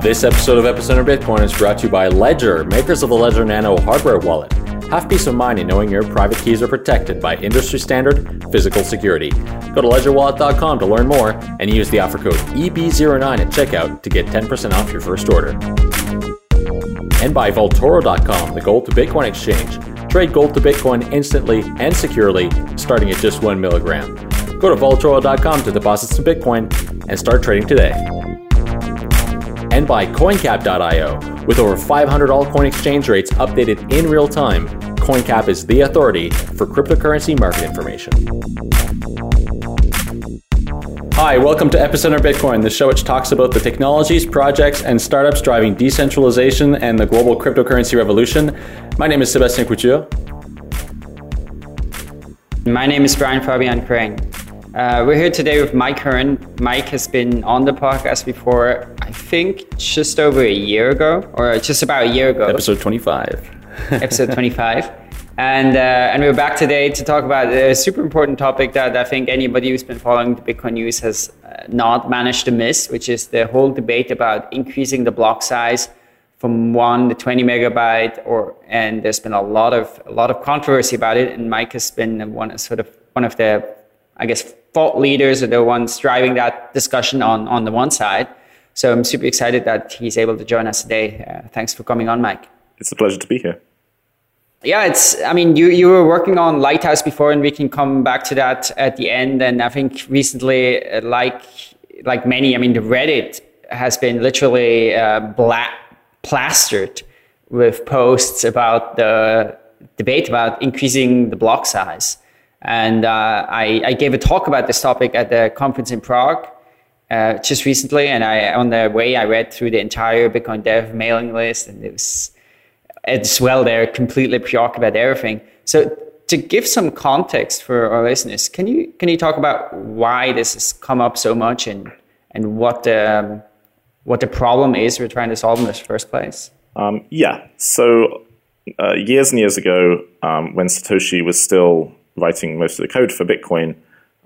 This episode of Epicenter Bitcoin is brought to you by Ledger, makers of the Ledger Nano hardware wallet. Have peace of mind in knowing your private keys are protected by industry standard physical security. Go to ledgerwallet.com to learn more and use the offer code EB09 at checkout to get 10% off your first order. And by Vaultoro.com, the gold to Bitcoin exchange. Trade gold to Bitcoin instantly and securely, starting at just one milligram. Go to Vaultoro.com to deposit some Bitcoin and start trading today and by CoinCap.io. With over 500 altcoin exchange rates updated in real time, CoinCap is the authority for cryptocurrency market information. Hi, welcome to Epicenter Bitcoin, the show which talks about the technologies, projects, and startups driving decentralization and the global cryptocurrency revolution. My name is Sebastien Couture. My name is Brian Fabian Crain. Uh, we're here today with Mike Hearn. Mike has been on the podcast before, I think just over a year ago, or just about a year ago. Episode 25. Episode 25. And, uh, and we're back today to talk about a super important topic that I think anybody who's been following the Bitcoin news has uh, not managed to miss, which is the whole debate about increasing the block size from one to 20 megabyte or and there's been a lot of a lot of controversy about it and mike has been one sort of one of the i guess thought leaders are the ones driving that discussion on, on the one side. So I'm super excited that he's able to join us today. Uh, thanks for coming on, Mike. It's a pleasure to be here. Yeah, it's. I mean, you you were working on Lighthouse before, and we can come back to that at the end. And I think recently, uh, like like many, I mean, the Reddit has been literally uh, black plastered with posts about the debate about increasing the block size. And uh, I, I, gave a talk about this topic at the conference in Prague uh, just recently. And I, on the way, I read through the entire Bitcoin Dev mailing list, and it was as well. They're completely preoccupied everything. So to give some context for our listeners, can you can you talk about why this has come up so much and and what the um, what the problem is we're trying to solve in this first place? Um, yeah. So uh, years and years ago, um, when Satoshi was still writing most of the code for Bitcoin,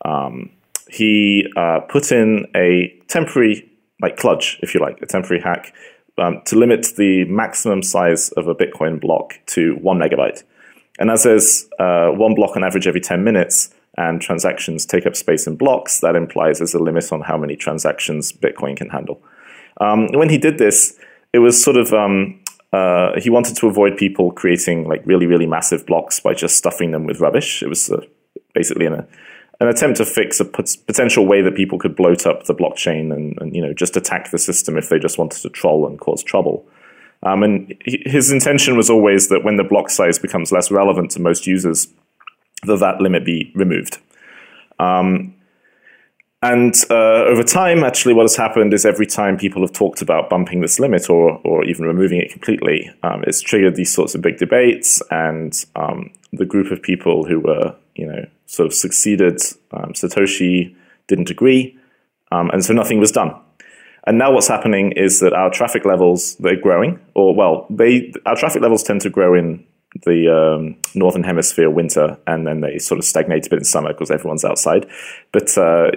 um, he uh, put in a temporary, like kludge, if you like, a temporary hack um, to limit the maximum size of a Bitcoin block to one megabyte. And as there's uh, one block on average every 10 minutes, and transactions take up space in blocks, that implies there's a limit on how many transactions Bitcoin can handle. Um, when he did this, it was sort of um, uh, he wanted to avoid people creating like really, really massive blocks by just stuffing them with rubbish. It was uh, basically an, an attempt to fix a pot- potential way that people could bloat up the blockchain and, and, you know just attack the system if they just wanted to troll and cause trouble. Um, and his intention was always that when the block size becomes less relevant to most users, that that limit be removed. Um, and uh, over time, actually, what has happened is every time people have talked about bumping this limit or, or even removing it completely, um, it's triggered these sorts of big debates. And um, the group of people who were, you know, sort of succeeded um, Satoshi didn't agree. Um, and so nothing was done. And now what's happening is that our traffic levels, they're growing, or well, they, our traffic levels tend to grow in the um, northern hemisphere winter, and then they sort of stagnate a bit in summer because everyone's outside. But uh,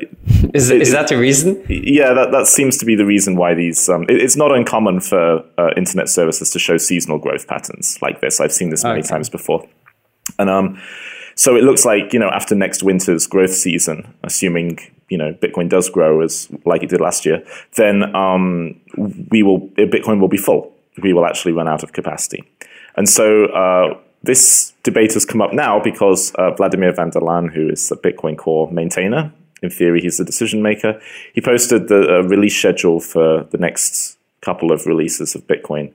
is, it, is that the reason? Yeah, that, that seems to be the reason why these. Um, it, it's not uncommon for uh, internet services to show seasonal growth patterns like this. I've seen this many okay. times before, and um, so it looks like you know after next winter's growth season, assuming you know Bitcoin does grow as like it did last year, then um, we will Bitcoin will be full. We will actually run out of capacity. And so uh, this debate has come up now because uh, Wladimir van der Laan, who is the Bitcoin Core maintainer, in theory he's the decision maker, he posted the uh, release schedule for the next couple of releases of Bitcoin.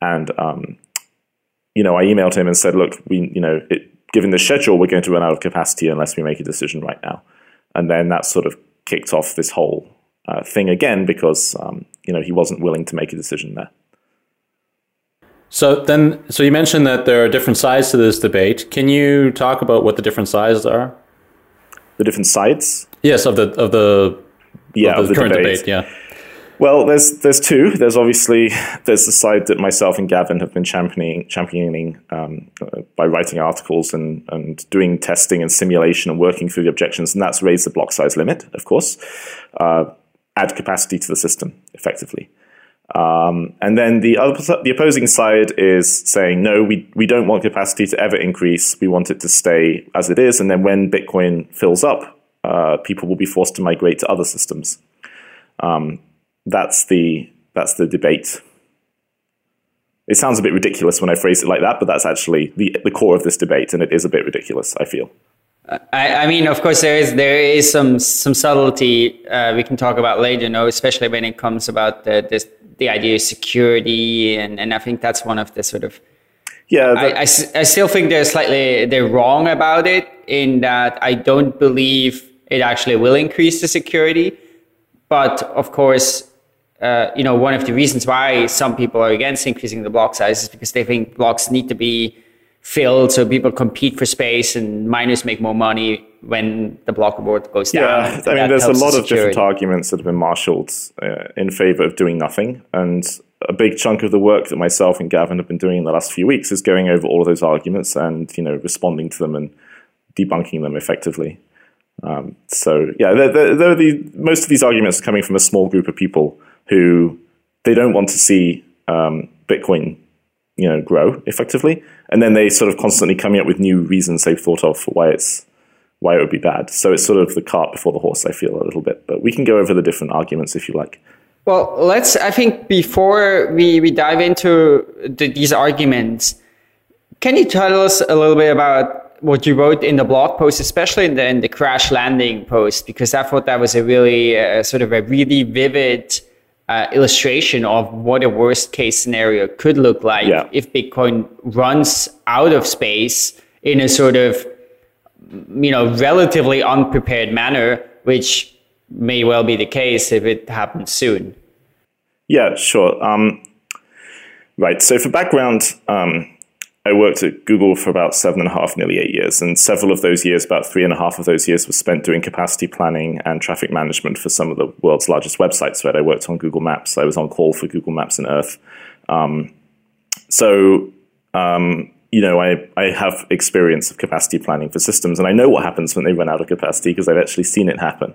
And, um, you know, I emailed him and said, look, we, you know, it, given the schedule, we're going to run out of capacity unless we make a decision right now. And then that sort of kicked off this whole uh, thing again because, um, you know, he wasn't willing to make a decision there. So then, so you mentioned that there are different sides to this debate. Can you talk about what the different sides are? The different sides? Yes, of the of the yeah of the, of the current debate. debate. Yeah. Well, there's there's two. There's obviously there's the side that myself and Gavin have been championing championing um, uh, by writing articles and and doing testing and simulation and working through the objections, and that's raised the block size limit, of course, uh, add capacity to the system effectively. Um, and then the other, the opposing side is saying no, we we don't want capacity to ever increase. We want it to stay as it is, and then when Bitcoin fills up, uh, people will be forced to migrate to other systems. Um, that's the that's the debate. It sounds a bit ridiculous when I phrase it like that, but that's actually the the core of this debate, and it is a bit ridiculous. I feel. I, I mean, of course, there is there is some some subtlety uh, we can talk about later, you know, especially when it comes about the this, the idea of security, and, and I think that's one of the sort of yeah. I, I, I still think they're slightly they're wrong about it in that I don't believe it actually will increase the security, but of course, uh, you know, one of the reasons why some people are against increasing the block size is because they think blocks need to be filled so people compete for space and miners make more money when the block reward goes down. Yeah, I mean, there's a lot of different arguments that have been marshaled uh, in favor of doing nothing. And a big chunk of the work that myself and Gavin have been doing in the last few weeks is going over all of those arguments and, you know, responding to them and debunking them effectively. Um, so, yeah, they're, they're the, most of these arguments are coming from a small group of people who they don't want to see um, Bitcoin, you know, grow effectively, and then they sort of constantly coming up with new reasons they've thought of for why it's why it would be bad. So it's sort of the cart before the horse. I feel a little bit, but we can go over the different arguments if you like. Well, let's. I think before we we dive into the, these arguments, can you tell us a little bit about what you wrote in the blog post, especially in the, in the crash landing post, because I thought that was a really uh, sort of a really vivid uh, illustration of what a worst case scenario could look like Yeah. if Bitcoin runs out of space in a sort of you know relatively unprepared manner, which may well be the case if it happens soon. Yeah, sure. Um, right. So for background, um, I worked at Google for about seven and a half, nearly eight years, and several of those years, about three and a half of those years, was spent doing capacity planning and traffic management for some of the world's largest websites. Right, I worked on Google Maps. I was on call for Google Maps and Earth. Um, so um, you know, I, I have experience of capacity planning for systems, and I know what happens when they run out of capacity because I've actually seen it happen.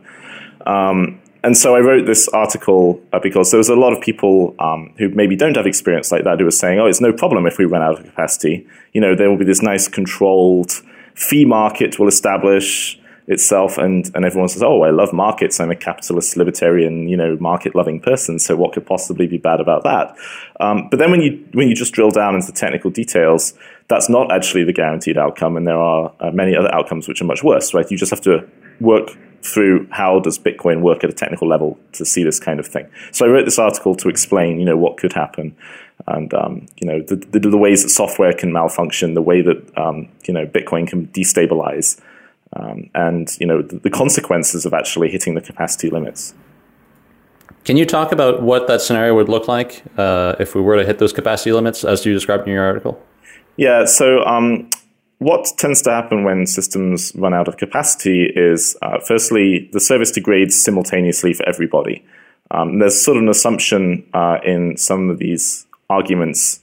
Um, and so I wrote this article uh, because there was a lot of people um, who maybe don't have experience like that who were saying, "Oh, it's no problem if we run out of capacity. You know, there will be this nice controlled fee market will establish itself." And and everyone says, "Oh, I love markets. I'm a capitalist, libertarian, you know, market-loving person. So what could possibly be bad about that?" Um, but then when you when you just drill down into the technical details, that's not actually the guaranteed outcome, and there are uh, many other outcomes which are much worse. Right? You just have to work through how does Bitcoin work at a technical level to see this kind of thing. So I wrote this article to explain, you know, what could happen, and um, you know, the, the, the, ways that software can malfunction, the way that um, you know Bitcoin can destabilize, um, and you know, the, the, consequences of actually hitting the capacity limits. Can you talk about what that scenario would look like uh, if we were to hit those capacity limits, as you described in your article? Yeah. So um, what tends to happen when systems run out of capacity is, uh, firstly, the service degrades simultaneously for everybody. Um, there's sort of an assumption uh, in some of these arguments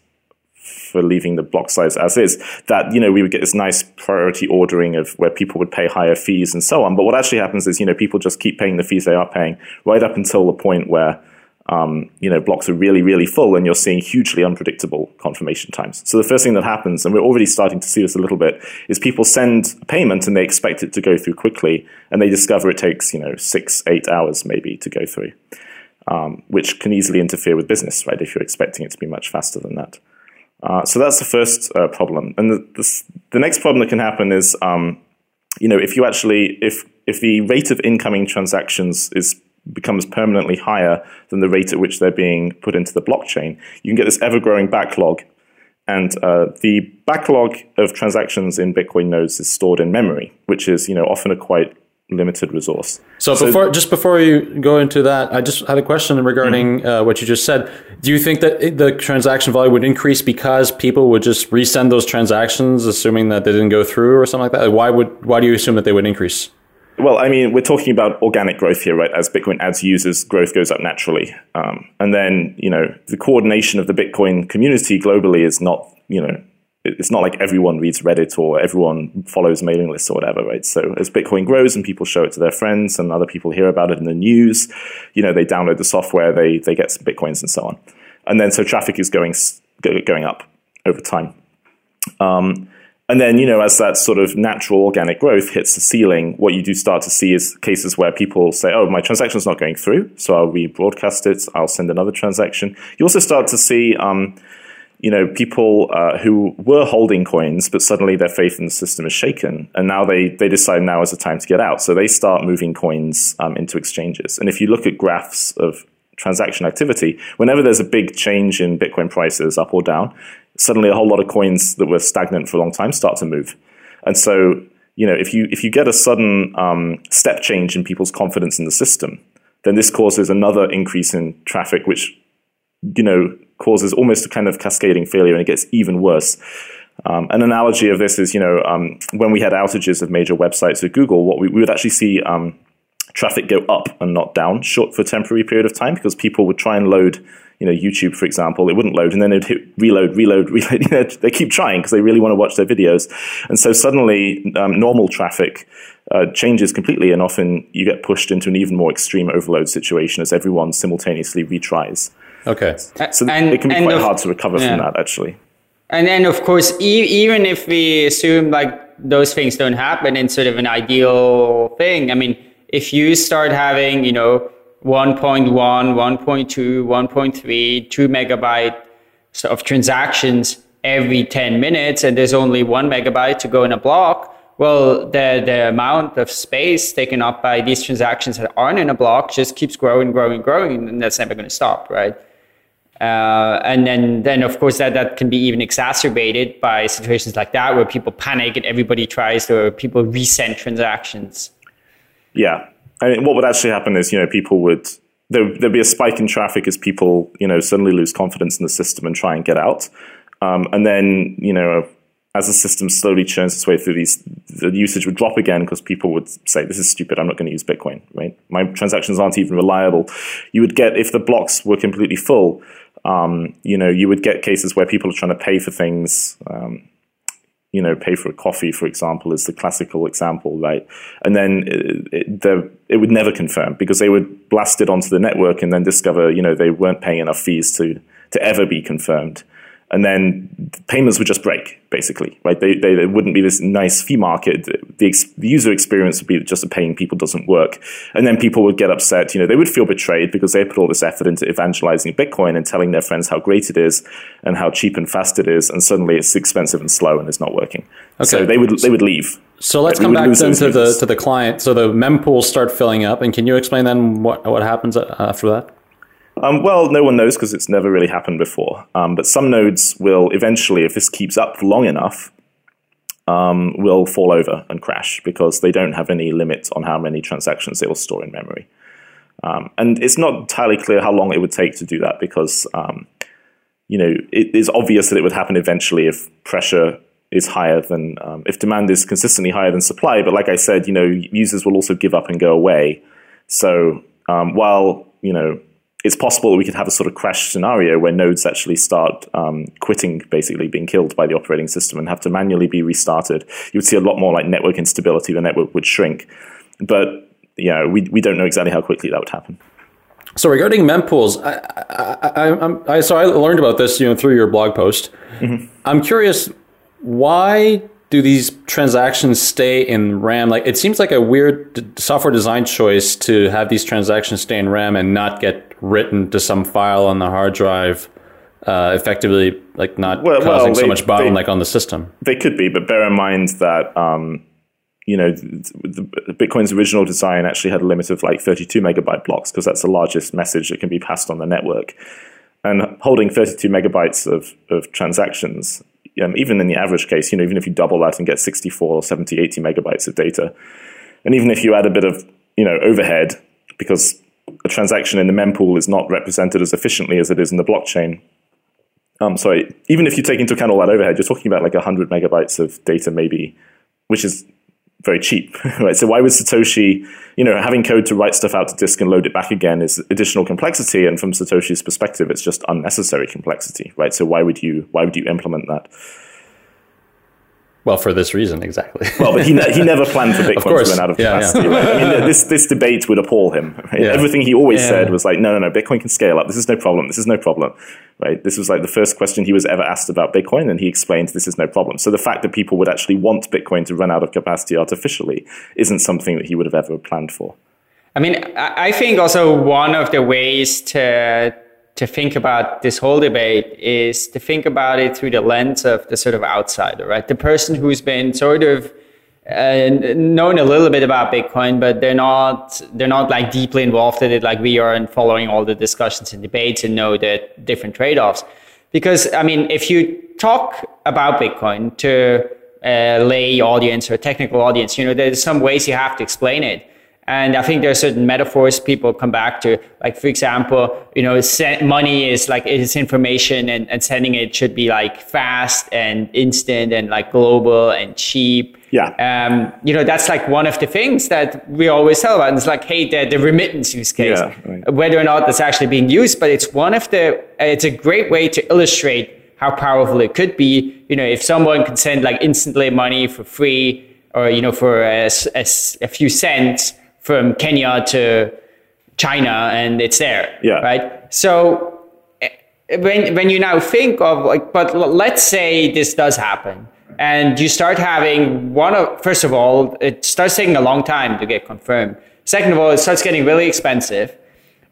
for leaving the block size as is that you know we would get this nice priority ordering of where people would pay higher fees and so on. But what actually happens is you know people just keep paying the fees they are paying right up until the point where um, you know, blocks are really, really full, and you're seeing hugely unpredictable confirmation times. So the first thing that happens, and we're already starting to see this a little bit, is people send a payment and they expect it to go through quickly, and they discover it takes, you know, six, eight hours maybe to go through, um, which can easily interfere with business, right? If you're expecting it to be much faster than that. Uh, so that's the first uh, problem, and the, the, the, next problem that can happen is, um, you know, if you actually, if if the rate of incoming transactions is becomes permanently higher than the rate at which they're being put into the blockchain, you can get this ever growing backlog. And uh, the backlog of transactions in Bitcoin nodes is stored in memory, which is you know often a quite limited resource. So, so, before, just before you go into that, I just had a question regarding mm-hmm. uh, what you just said. Do you think that the transaction volume would increase because people would just resend those transactions, assuming that they didn't go through or something like that? Why would why do you assume that they would increase? Well, I mean, we're talking about organic growth here, right? As Bitcoin adds users, growth goes up naturally. Um, and then, you know, the coordination of the Bitcoin community globally is not, you know, it's not like everyone reads Reddit or everyone follows mailing lists or whatever, right? So as Bitcoin grows and people show it to their friends and other people hear about it in the news, you know, they download the software, they they get some bitcoins and so on, and then so traffic is going going up over time. Um, and then, you know, as that sort of natural organic growth hits the ceiling, what you do start to see is cases where people say, oh, my transaction's not going through, so I'll rebroadcast it, I'll send another transaction. You also start to see um, you know, people uh, who were holding coins, but suddenly their faith in the system is shaken, and now they they decide now is the time to get out. So they start moving coins um, into exchanges. And if you look at graphs of transaction activity, whenever there's a big change in Bitcoin prices up or down, suddenly a whole lot of coins that were stagnant for a long time start to move. And so, you know, if you if you get a sudden um, step change in people's confidence in the system, then this causes another increase in traffic, which you know causes almost a kind of cascading failure and it gets even worse. Um, an analogy of this is, you know, um, when we had outages of major websites at Google, what we, we would actually see um, traffic go up and not down short for a temporary period of time because people would try and load, you know, YouTube, for example, it wouldn't load, and then they'd hit reload, reload, reload. You know, they keep trying because they really want to watch their videos, and so suddenly um, normal traffic uh, changes completely, and often you get pushed into an even more extreme overload situation as everyone simultaneously retries. Okay. So and, it can be quite hard to recover yeah. from that, actually. And then, of course, e- even if we assume like those things don't happen in sort of an ideal thing, I mean, if you start having, you know, 1.1, 1.2, 1.3, 2 megabyte of transactions every 10 minutes, and there's only one megabyte to go in a block, well, the, the amount of space taken up by these transactions that aren't in a block just keeps growing, growing, growing, and that's never going to stop, right? Uh, and then, then of course that, that can be even exacerbated by situations like that where people panic and everybody tries to, people resend transactions. Yeah. I mean, what would actually happen is, you know, people would, there, there'd be a spike in traffic as people, you know, suddenly lose confidence in the system and try and get out. Um, and then, you know, as the system slowly churns its way through these, the usage would drop again because people would say, "This is stupid. I'm not going to use Bitcoin." Right? My transactions aren't even reliable. You would get if the blocks were completely full um, you know, you would get cases where people are trying to pay for things. Um, you know, pay for a coffee, for example, is the classical example, right? And then it, it, it would never confirm because they would blast it onto the network and then discover, you know, they weren't paying enough fees to to ever be confirmed and then payments would just break basically right? They, they, they wouldn't be this nice fee market. The, ex, the, user experience would be just a paying people doesn't work. And then people would get upset. You know they would feel betrayed because they put all this effort into evangelizing bitcoin and telling their friends how great it is and how cheap and fast it is. And suddenly it's expensive and slow and it's not working. Okay. so they would they would leave. So let's come back then to the to the client. So the mempools start filling up. And can you explain then what what happens uh, after that um, well, no one knows because it's never really happened before. Um, but some nodes will eventually, if this keeps up long enough, um, will fall over and crash because they don't have any limit on how many transactions they will store in memory. Um, and it's not entirely clear how long it would take to do that because, um, you know, it is obvious that it would happen eventually if pressure is higher than um, if demand is consistently higher than supply. But like I said, you know, users will also give up and go away. So while you know it's possible that we could have a sort of crash scenario where nodes actually start um, quitting, basically being killed by the operating system and have to manually be restarted. You would see a lot more like network instability. The network would shrink. But yeah, we, we don't know exactly how quickly that would happen. So regarding mempools, I, I, I, I, so I learned about this you know through your blog post. Mm-hmm. I'm curious why do these transactions stay in RAM? Like it seems like a weird software design choice to have these transactions stay in RAM and not get written to some file on the hard drive. Uh, effectively, like not well, causing well, they, so much bottleneck on the system. They could be, but bear in mind that um, you know the, the Bitcoin's original design actually had a limit of like 32 megabyte blocks because that's the largest message that can be passed on the network. And holding 32 megabytes of, of transactions um, even in the average case, you know, even if you double that and get 64, 70, 80 megabytes of data, And even if you add a bit of you know overhead, because a transaction in the mempool is not represented as efficiently as it is in the blockchain. Um, sorry, even if you take into account all that overhead, you're talking about like 100 megabytes of data, maybe, which is very cheap, right? So why would Satoshi, you know, having code to write stuff out to disk and load it back again is additional complexity, and from Satoshi's perspective, it's just unnecessary complexity, right? So why would you why would you implement that? Well, for this reason, exactly. well, but he, ne- he never planned for Bitcoin to run out of yeah, capacity. Yeah. Right? I mean, this this debate would appall him. Right? Yeah. Everything he always said was like, no, no, no, Bitcoin can scale up. This is no problem. This is no problem. Right? This was like the first question he was ever asked about Bitcoin, and he explained this is no problem. So the fact that people would actually want Bitcoin to run out of capacity artificially isn't something that he would have ever planned for. I mean, I think also one of the ways to to think about this whole debate is to think about it through the lens of the sort of outsider, right? The person who's been sort of uh, known a little bit about Bitcoin, but they're not they're not like deeply involved in it like we are and following all the discussions and debates and know the different trade-offs. Because I mean, if you talk about Bitcoin to a lay audience or a technical audience, you know, there's some ways you have to explain it. And I think there are certain metaphors people come back to, like for example, you know, money is like it's information, and, and sending it should be like fast and instant and like global and cheap. Yeah. Um, you know, that's like one of the things that we always tell about. And it's like, hey, the, the remittance use case, yeah, right. whether or not that's actually being used, but it's one of the. It's a great way to illustrate how powerful it could be. You know, if someone can send like instantly money for free or you know for a, a, a few cents from Kenya to China and it's there. Yeah. Right. So eh, when when you now think of like, but let's say this does happen, and you start having one of first of all, it starts taking a long time to get confirmed. Second of all, it starts getting really expensive,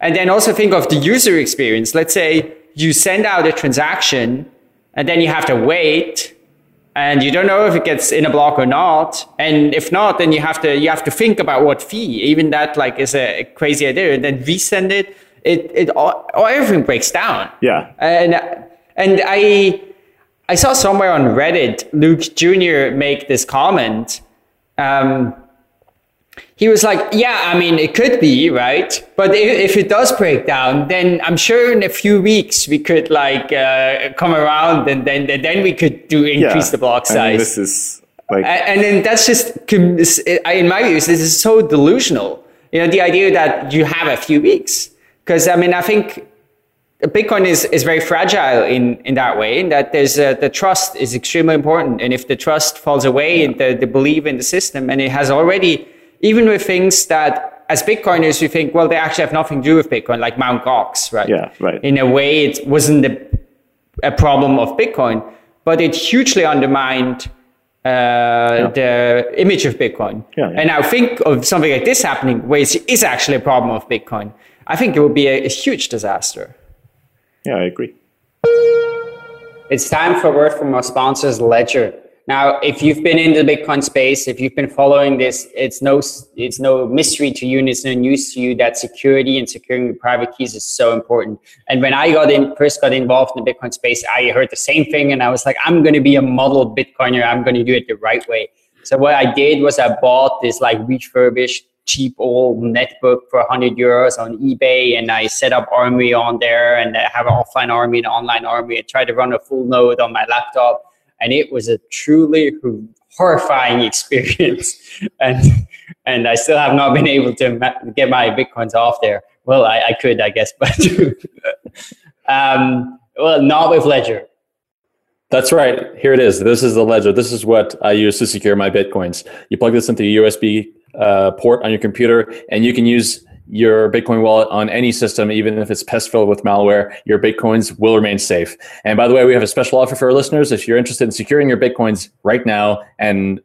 and then also think of the user experience. Let's say you send out a transaction, and then you have to wait and you don't know if it gets in a block or not. And if not, then you have to you have to think about what fee. Even that like is a crazy idea. And then resend it. It it all, everything breaks down. Yeah. And and I I saw somewhere on Reddit Luke Jr. make this comment. Um, he was like, yeah, I mean, it could be, right? But if, if, it does break down, then I'm sure in a few weeks we could like uh, come around and then then we could do increase yeah. the block size. I mean, this is like, and then that's just in my view, this is so delusional. You know, the idea that you have a few weeks, because I mean, I think Bitcoin is, is very fragile in, in that way, in that there's uh, the trust is extremely important, and if the trust falls away, yeah. the, the belief in the system, and it has already even with things that as Bitcoiners, you think, well, they actually have nothing to do with Bitcoin, like Mount Gox, right? Yeah, right. In a way, it wasn't the, a problem of Bitcoin, but it hugely undermined uh, yeah. the image of Bitcoin. Yeah, yeah. And now think of something like this happening, where it is actually a problem of Bitcoin. I think it would be a, a huge disaster. Yeah, I agree. It's time for a word from our sponsors, Ledger. Now, if you've been in the Bitcoin space, if you've been following this, it's no it's no mystery to you and it's no news to you that security and securing your private keys is so important. And when I got in, first got involved in the Bitcoin space, I heard the same thing, and I was like, I'm going to be a model Bitcoiner. I'm going to do it the right way. So what I did was I bought this like refurbished cheap old netbook for 100 euros on eBay, and I set up Armory on there, and I have an offline Armory and online Armory. I tried to run a full node on my laptop and it was a truly horrifying experience. and and I still have not been able to get my bitcoins off there. Well, I, I could, I guess, but um, well, not with Ledger. That's right. Here it is. This is the Ledger. This is what I use to secure my bitcoins. You plug this into a USB uh, port on your computer, and you can use your Bitcoin wallet on any system, even if it's pest filled with malware, your Bitcoins will remain safe. And by the way, we have a special offer for our listeners. If you're interested in securing your Bitcoins right now and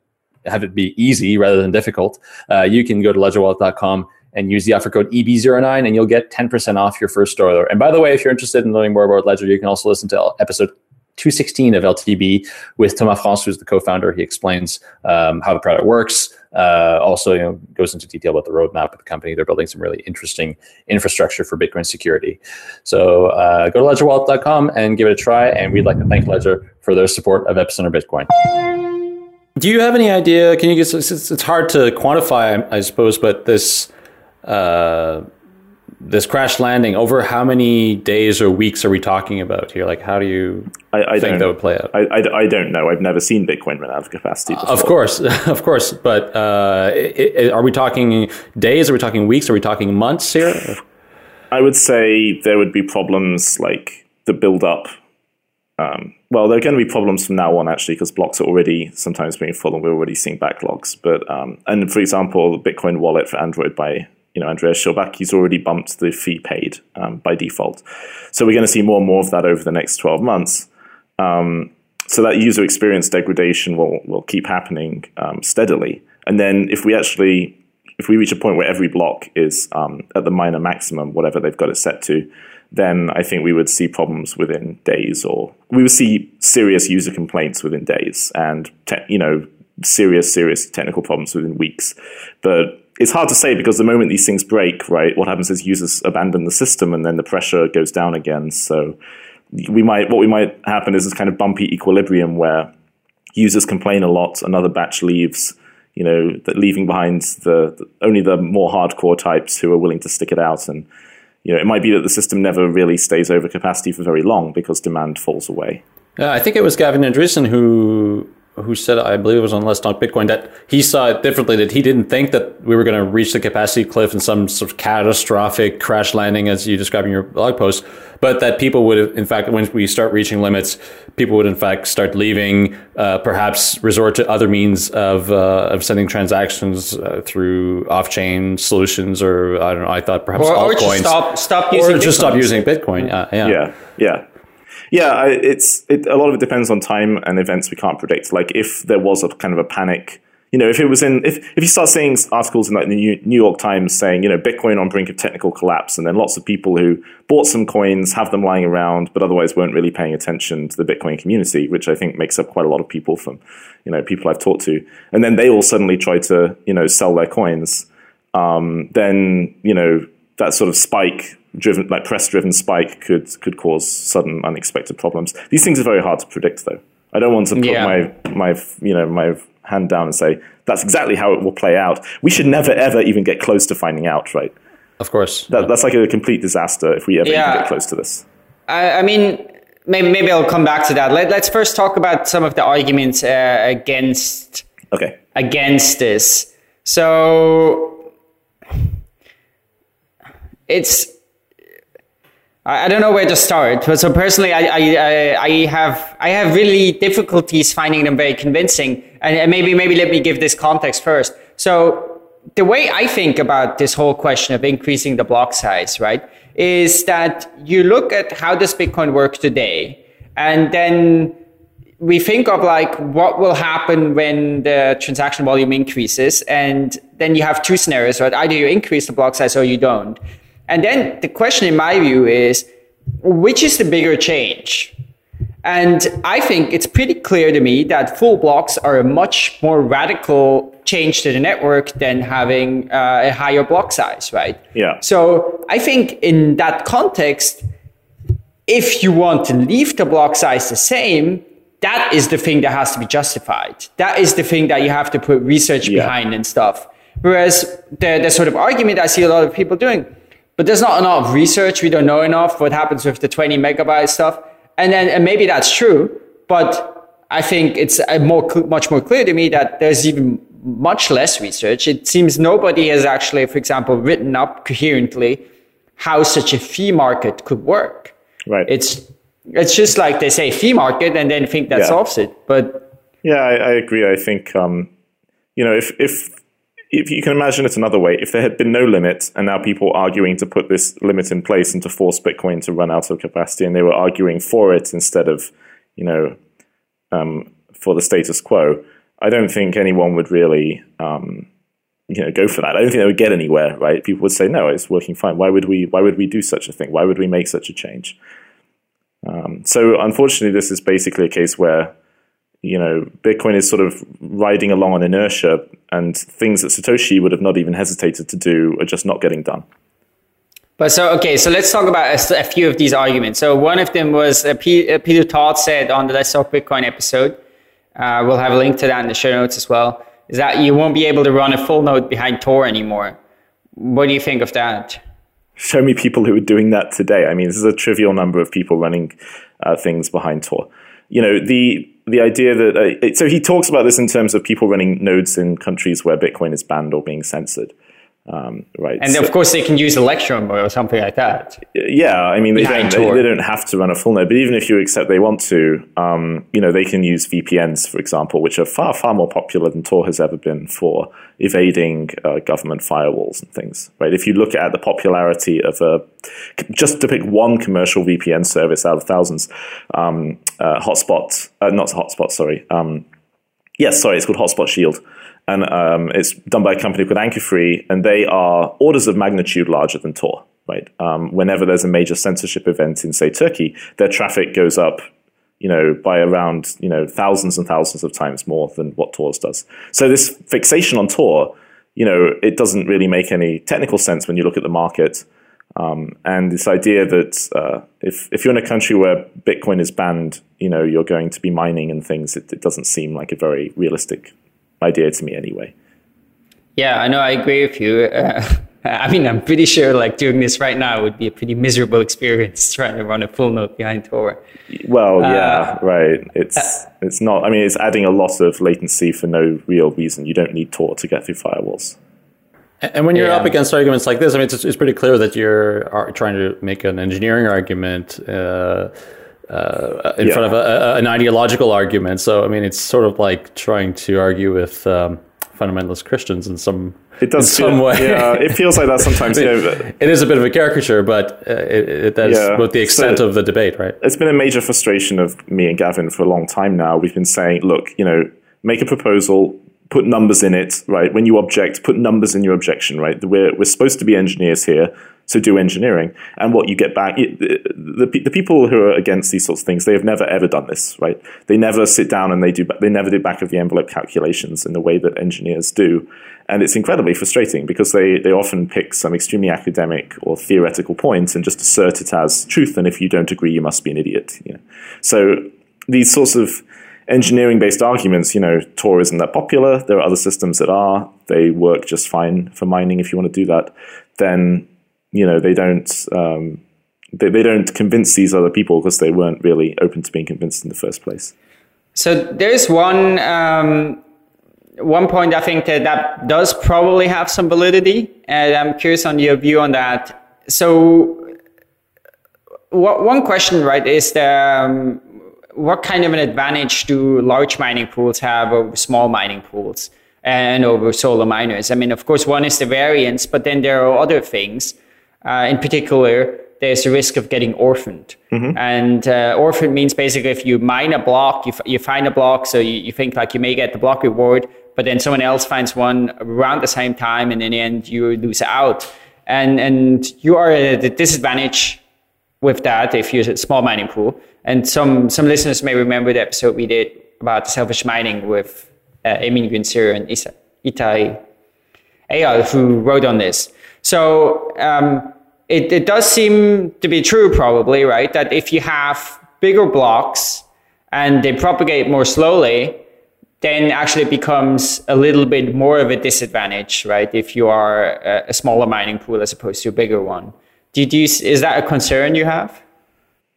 have it be easy rather than difficult, uh, you can go to ledgerwallet.com and use the offer code EB09 and you'll get 10% off your first order. And by the way, if you're interested in learning more about Ledger, you can also listen to episode 216 of LTB with Thomas France, who's the co-founder. He explains um, how the product works. Uh, also, you know, goes into detail about the roadmap of the company. They're building some really interesting infrastructure for Bitcoin security. So uh, go to ledgerwallet.com and give it a try. And we'd like to thank Ledger for their support of Epicenter Bitcoin. Do you have any idea? Can you get? It's, it's hard to quantify, I suppose, but this uh, this crash landing over how many days or weeks are we talking about here? Like, how do you I, I think that would play out? I, I, I don't know. I've never seen Bitcoin run out of capacity. Before. Of course, of course, but uh, i i are we talking days? Are we talking weeks? Are we talking months here? I would say there would be problems like the build up. Um, well, there are going to be problems from now on actually because blocks are already sometimes being full and we're already seeing backlogs. But um, and for example, the Bitcoin wallet for Android by you know Andreas Schildbach, he's already bumped the fee paid um, by default. So we're going to see more and more of that over the next twelve months. Um, so that user experience degradation will will keep happening um, steadily. And then if we actually if we reach a point where every block is um, at the miner maximum, whatever they've got it set to, then I think we would see problems within days, or we would see serious user complaints within days, and te- you know serious, serious technical problems within weeks. But it's hard to say because the moment these things break, right, what happens is users abandon the system, and then the pressure goes down again. So we might what we might happen is this kind of bumpy equilibrium where users complain a lot, another batch leaves you know, that leaving behind the, the, only the more hardcore types who are willing to stick it out. And you know, it might be that the system never really stays over capacity for very long because demand falls away. Yeah, I think it was Gavin Andresen who who said, I believe it was on Let's Talk Bitcoin, that he saw it differently, that he didn't think that we were going to reach the capacity cliff in some sort of catastrophic crash landing, as you describe in your blog post, but that people would, in fact, when we start reaching limits, people would, in fact, start leaving, uh, perhaps resort to other means of, uh, of sending transactions uh, through off chain solutions, or I don't know, I thought perhaps or, or just stop, stop using or just Bitcoin. stop using Bitcoin. Yeah. Yeah. Yeah, yeah, it's it, a lot of it depends on time and events we can't predict. Like if there was a kind of a panic, you know, if it was in if if you start seeing articles in like the New York Times saying, you know, Bitcoin on brink of technical collapse, and then lots of people who bought some coins have them lying around, but otherwise weren't really paying attention to the Bitcoin community, which I think makes up quite a lot of people from, you know, people I've talked to, and then they all suddenly try to, you know, sell their coins. Um, then you know that sort of spike driven like press driven spike could could cause sudden unexpected problems these things are very hard to predict though i don't want to put Yeah. my my you know my hand down and say that's exactly how it will play out we should never ever even get close to finding out right Of course. that, that's like a complete disaster if we ever even Yeah. get close to this I, I mean, maybe, maybe I'll come back to that. Let, let's first talk about some of the arguments uh, against okay against this. So it's I don't know where to start. So personally, I, I, I- I have I have really difficulties finding them very convincing. And and maybe maybe let me give this context first. So the way I think about this whole question of increasing the block size, right, is that you look at how does Bitcoin work today, and then we think of like what will happen when the transaction volume increases and then you have two scenarios right either you increase the block size or you don't and then the question in my view is which is the bigger change and i think it's pretty clear to me that full blocks are a much more radical change to the network than having uh, a higher block size right Yeah. so i think in that context if you want to leave the block size the same, that is the thing that has to be justified. That is the thing that you have to put research Yeah. behind and stuff. Whereas the, the sort of argument I see a lot of people doing, but there's not enough research. We don't know enough what happens with the 20 megabyte stuff. And then and maybe that's true, but I think it's uh, more much more clear to me that there's even much less research. It seems nobody has actually, for example, written up coherently how such a fee market could work right it's it's just like they say fee market and then think that Yeah. solves it but Yeah, I, I agree. I think um, you know if if if you can imagine it another way, if there had been no limit and now people arguing to put this limit in place and to force Bitcoin to run out of capacity, and they were arguing for it instead of you know um, for the status quo, I don't think anyone would really um, you know go for that. I don't think they would get anywhere. Right? People would say no, it's working fine. Why would we? Why would we do such a thing? Why would we make such a change? Um, so unfortunately, this is basically a case where you know, Bitcoin is sort of riding along on inertia, and things that Satoshi would have not even hesitated to do are just not getting done. but so okay so let's talk about a few of these arguments so one of them was uh, P, uh, peter todd said on the let's talk bitcoin episode uh, we'll have a link to that in the show notes as well, is that you won't be able to run a full node behind Tor anymore. What do you think of that? Show me people who are doing that today. I mean, this is a trivial number of people running uh, things behind Tor. You know, the the idea that uh, so he talks about this in terms of people running nodes in countries where Bitcoin is banned or being censored. Um, right. And so, of course, they can use Electrum or something like that. Yeah, I mean, they don't, they, they, don't have to run a full node, but even if you accept they want to, um, you know, they can use VPNs, for example, which are far, far more popular than Tor has ever been for evading uh, government firewalls and things. Right. If you look at the popularity of a, just to pick one commercial VPN service out of thousands, um, uh, Hotspot, uh, not Hotspot, sorry. Um, yes, sorry, it's called Hotspot Shield and um, it's done by a company called Anchorfree, and they are orders of magnitude larger than Tor. Right? Um, whenever there's a major censorship event in, say, Turkey, their traffic goes up, you know, by around you know thousands and thousands of times more than what Tor's does. So this fixation on Tor, you know, it doesn't really make any technical sense when you look at the market. Um, and this idea that uh, if if you're in a country where Bitcoin is banned, you know, you're going to be mining and things, it, it doesn't seem like a very realistic idea to me anyway. Yeah, I know. I agree with you. Uh, I mean, I'm pretty sure like doing this right now would be a pretty miserable experience trying to run a full node behind Tor. Well, yeah, uh, right. It's uh, it's not. I mean, it's adding a lot of latency for no real reason. You don't need Tor to get through firewalls. And when you're yeah. up against arguments like this, I mean, it's, it's pretty clear that you're trying to make an engineering argument. Uh, uh, in yeah. front of a, a, an ideological argument. So, I mean, it's sort of like trying to argue with um, fundamentalist Christians in some it does in feel, some way. Yeah, it feels like that sometimes. I mean, yeah, it is a bit of a caricature, but uh, it, it, that's yeah. both the extent so of the debate, right? It's been a major frustration of me and Gavin for a long time now. We've been saying, look, you know, make a proposal, put numbers in it, right? When you object, put numbers in your objection, right? We're, we're supposed to be engineers here to do engineering. And what you get back, the, the, the people who are against these sorts of things, they have never ever done this, right? They never sit down and they do, they never do back of the envelope calculations in the way that engineers do. And it's incredibly frustrating because they, they often pick some extremely academic or theoretical point and just assert it as truth. And if you don't agree, you must be an idiot. You know? So these sorts of engineering based arguments, you know, Tor isn't that popular. There are other systems that are. They work just fine for mining if you want to do that. Then you know they don't um, they, they don't convince these other people because they weren't really open to being convinced in the first place. So there's one um, one point I think that that does probably have some validity, and I'm curious on your view on that. So what, one question, right, is the um, what kind of an advantage do large mining pools have over small mining pools and over solo miners? I mean, of course, one is the variance, but then there are other things. Uh, in particular, there's a risk of getting orphaned. Mm-hmm. And uh, orphaned means basically if you mine a block, you, f- you find a block, so you, you think like you may get the block reward, but then someone else finds one around the same time, and in the end, you lose out. And, and you are at a disadvantage with that if you're a small mining pool. And some, some listeners may remember the episode we did about selfish mining with uh, Emin Gün Sirer and Isa, Itai Eyal, who wrote on this. So um, it, it does seem to be true, probably, right? That if you have bigger blocks and they propagate more slowly, then actually it becomes a little bit more of a disadvantage, right? If you are a, a smaller mining pool as opposed to a bigger one. Did you, is that a concern you have?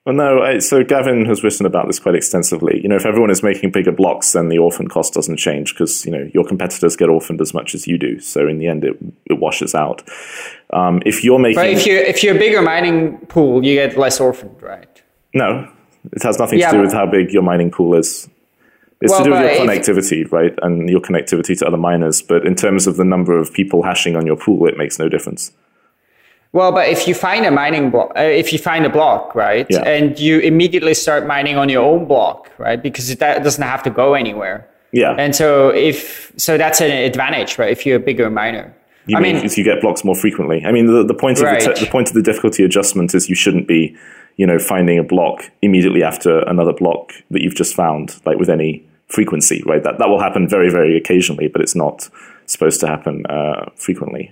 Well, no. So Gavin has written about this quite extensively. You know, if everyone is making bigger blocks, then the orphan cost doesn't change because you know your competitors get orphaned as much as you do. So in the end, it, it washes out. Um, if you're making, but if you if you're a bigger mining pool, you get less orphaned, right? No, it has nothing yeah, to do with how big your mining pool is. It's well, to do with your connectivity, right, and your connectivity to other miners. But in terms of the number of people hashing on your pool, it makes no difference. Well, but if you find a mining block, uh, if you find a block, right, yeah. and you immediately start mining on your own block, right, because that doesn't have to go anywhere. Yeah. And so if so, that's an advantage, right? If you're a bigger miner. You I mean, if you get blocks more frequently. I mean, the, the point of right. the, te- the point of the difficulty adjustment is you shouldn't be, you know, finding a block immediately after another block that you've just found, like with any frequency, right? That that will happen very, very occasionally, but it's not supposed to happen uh, frequently.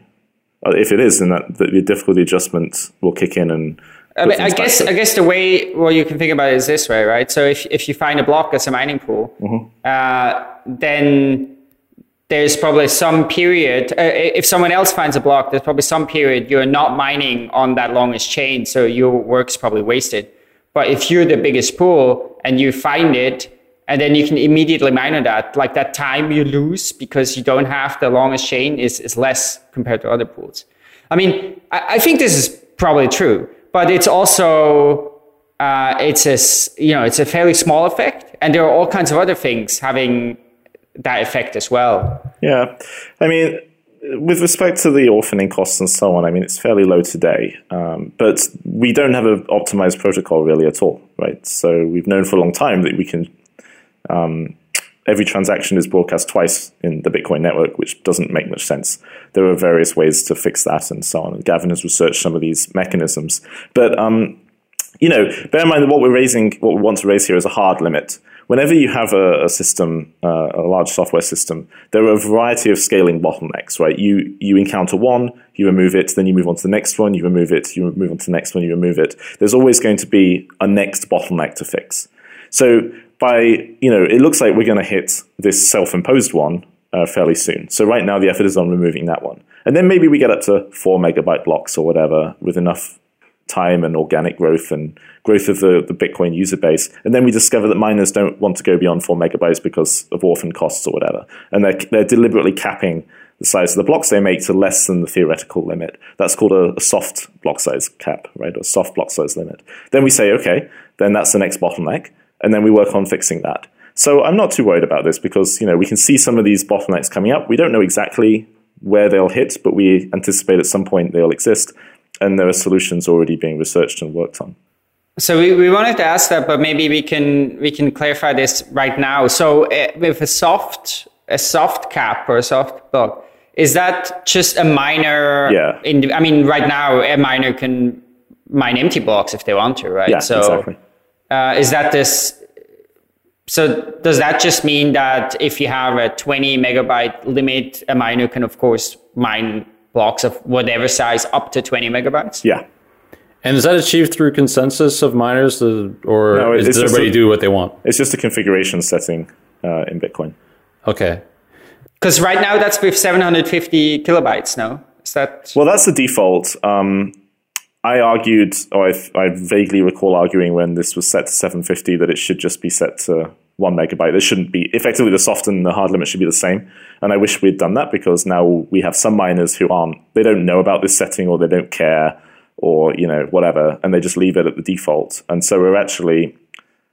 Uh, if it is, then that the difficulty adjustment will kick in and I, mean, I guess I guess the way well you can think about it is this way, right? So if if you find a block as a mining pool, Mm-hmm. uh, then there's probably some period. Uh, if someone else finds a block, there's probably some period you're not mining on that longest chain, so your work's probably wasted. But if you're the biggest pool and you find it, and then you can immediately mine on that, like that time you lose because you don't have the longest chain is, is less compared to other pools. I mean, I, I think this is probably true, but it's also uh, it's a you know it's a fairly small effect, and there are all kinds of other things having that effect as well. Yeah, I mean, with respect to the orphaning costs and so on, I mean, it's fairly low today, um, but we don't have an optimized protocol really at all, right? So we've known for a long time that we can. Um, every transaction is broadcast twice in the Bitcoin network, which doesn't make much sense. There are various ways to fix that and so on. And Gavin has researched some of these mechanisms, but um, you know, bear in mind that what we're raising, what we want to raise here is a hard limit. Whenever you have a, a system, uh, a large software system, there are a variety of scaling bottlenecks, right? You you encounter one, you remove it, then you move on to the next one, you remove it, you move on to the next one, you remove it. There's always going to be a next bottleneck to fix. So by you know, it looks like we're going to hit this self-imposed one uh, fairly soon. So right now the effort is on removing that one, and then maybe we get up to four megabyte blocks or whatever with enough time and organic growth and growth of the, the Bitcoin user base. And then we discover that miners don't want to go beyond four megabytes because of orphan costs or whatever. And they're, they're deliberately capping the size of the blocks they make to less than the theoretical limit. That's called a, a soft block size cap, right? Or soft block size limit. Then we say, okay, then that's the next bottleneck. And then we work on fixing that. So I'm not too worried about this because, you know, we can see some of these bottlenecks coming up. We don't know exactly where they'll hit, but we anticipate at some point they'll exist and there are solutions already being researched and worked on. So we, we wanted to ask that, but maybe we can we can clarify this right now. So uh, with a soft a soft cap or a soft block, is that just a miner? Yeah. In, I mean, right now a miner can mine empty blocks if they want to, right? Yeah, so exactly. Uh, is that this? So does that just mean that if you have a 20 megabyte limit, a miner can of course mine blocks of whatever size up to 20 megabytes? Yeah. And is that achieved through consensus of miners, or No, is, it's does just everybody a- do what they want? It's just a configuration setting uh, in Bitcoin. Okay. Because right now that's with 750 kilobytes. No, is that? Well, that's the default. Um, I argued, or I, I vaguely recall arguing when this was set to 750 that it should just be set to one megabyte. There shouldn't be, effectively, the soft and the hard limit should be the same. And I wish we'd done that because now we have some miners who aren't, they don't know about this setting or they don't care or, you know, whatever, and they just leave it at the default. And so we're actually,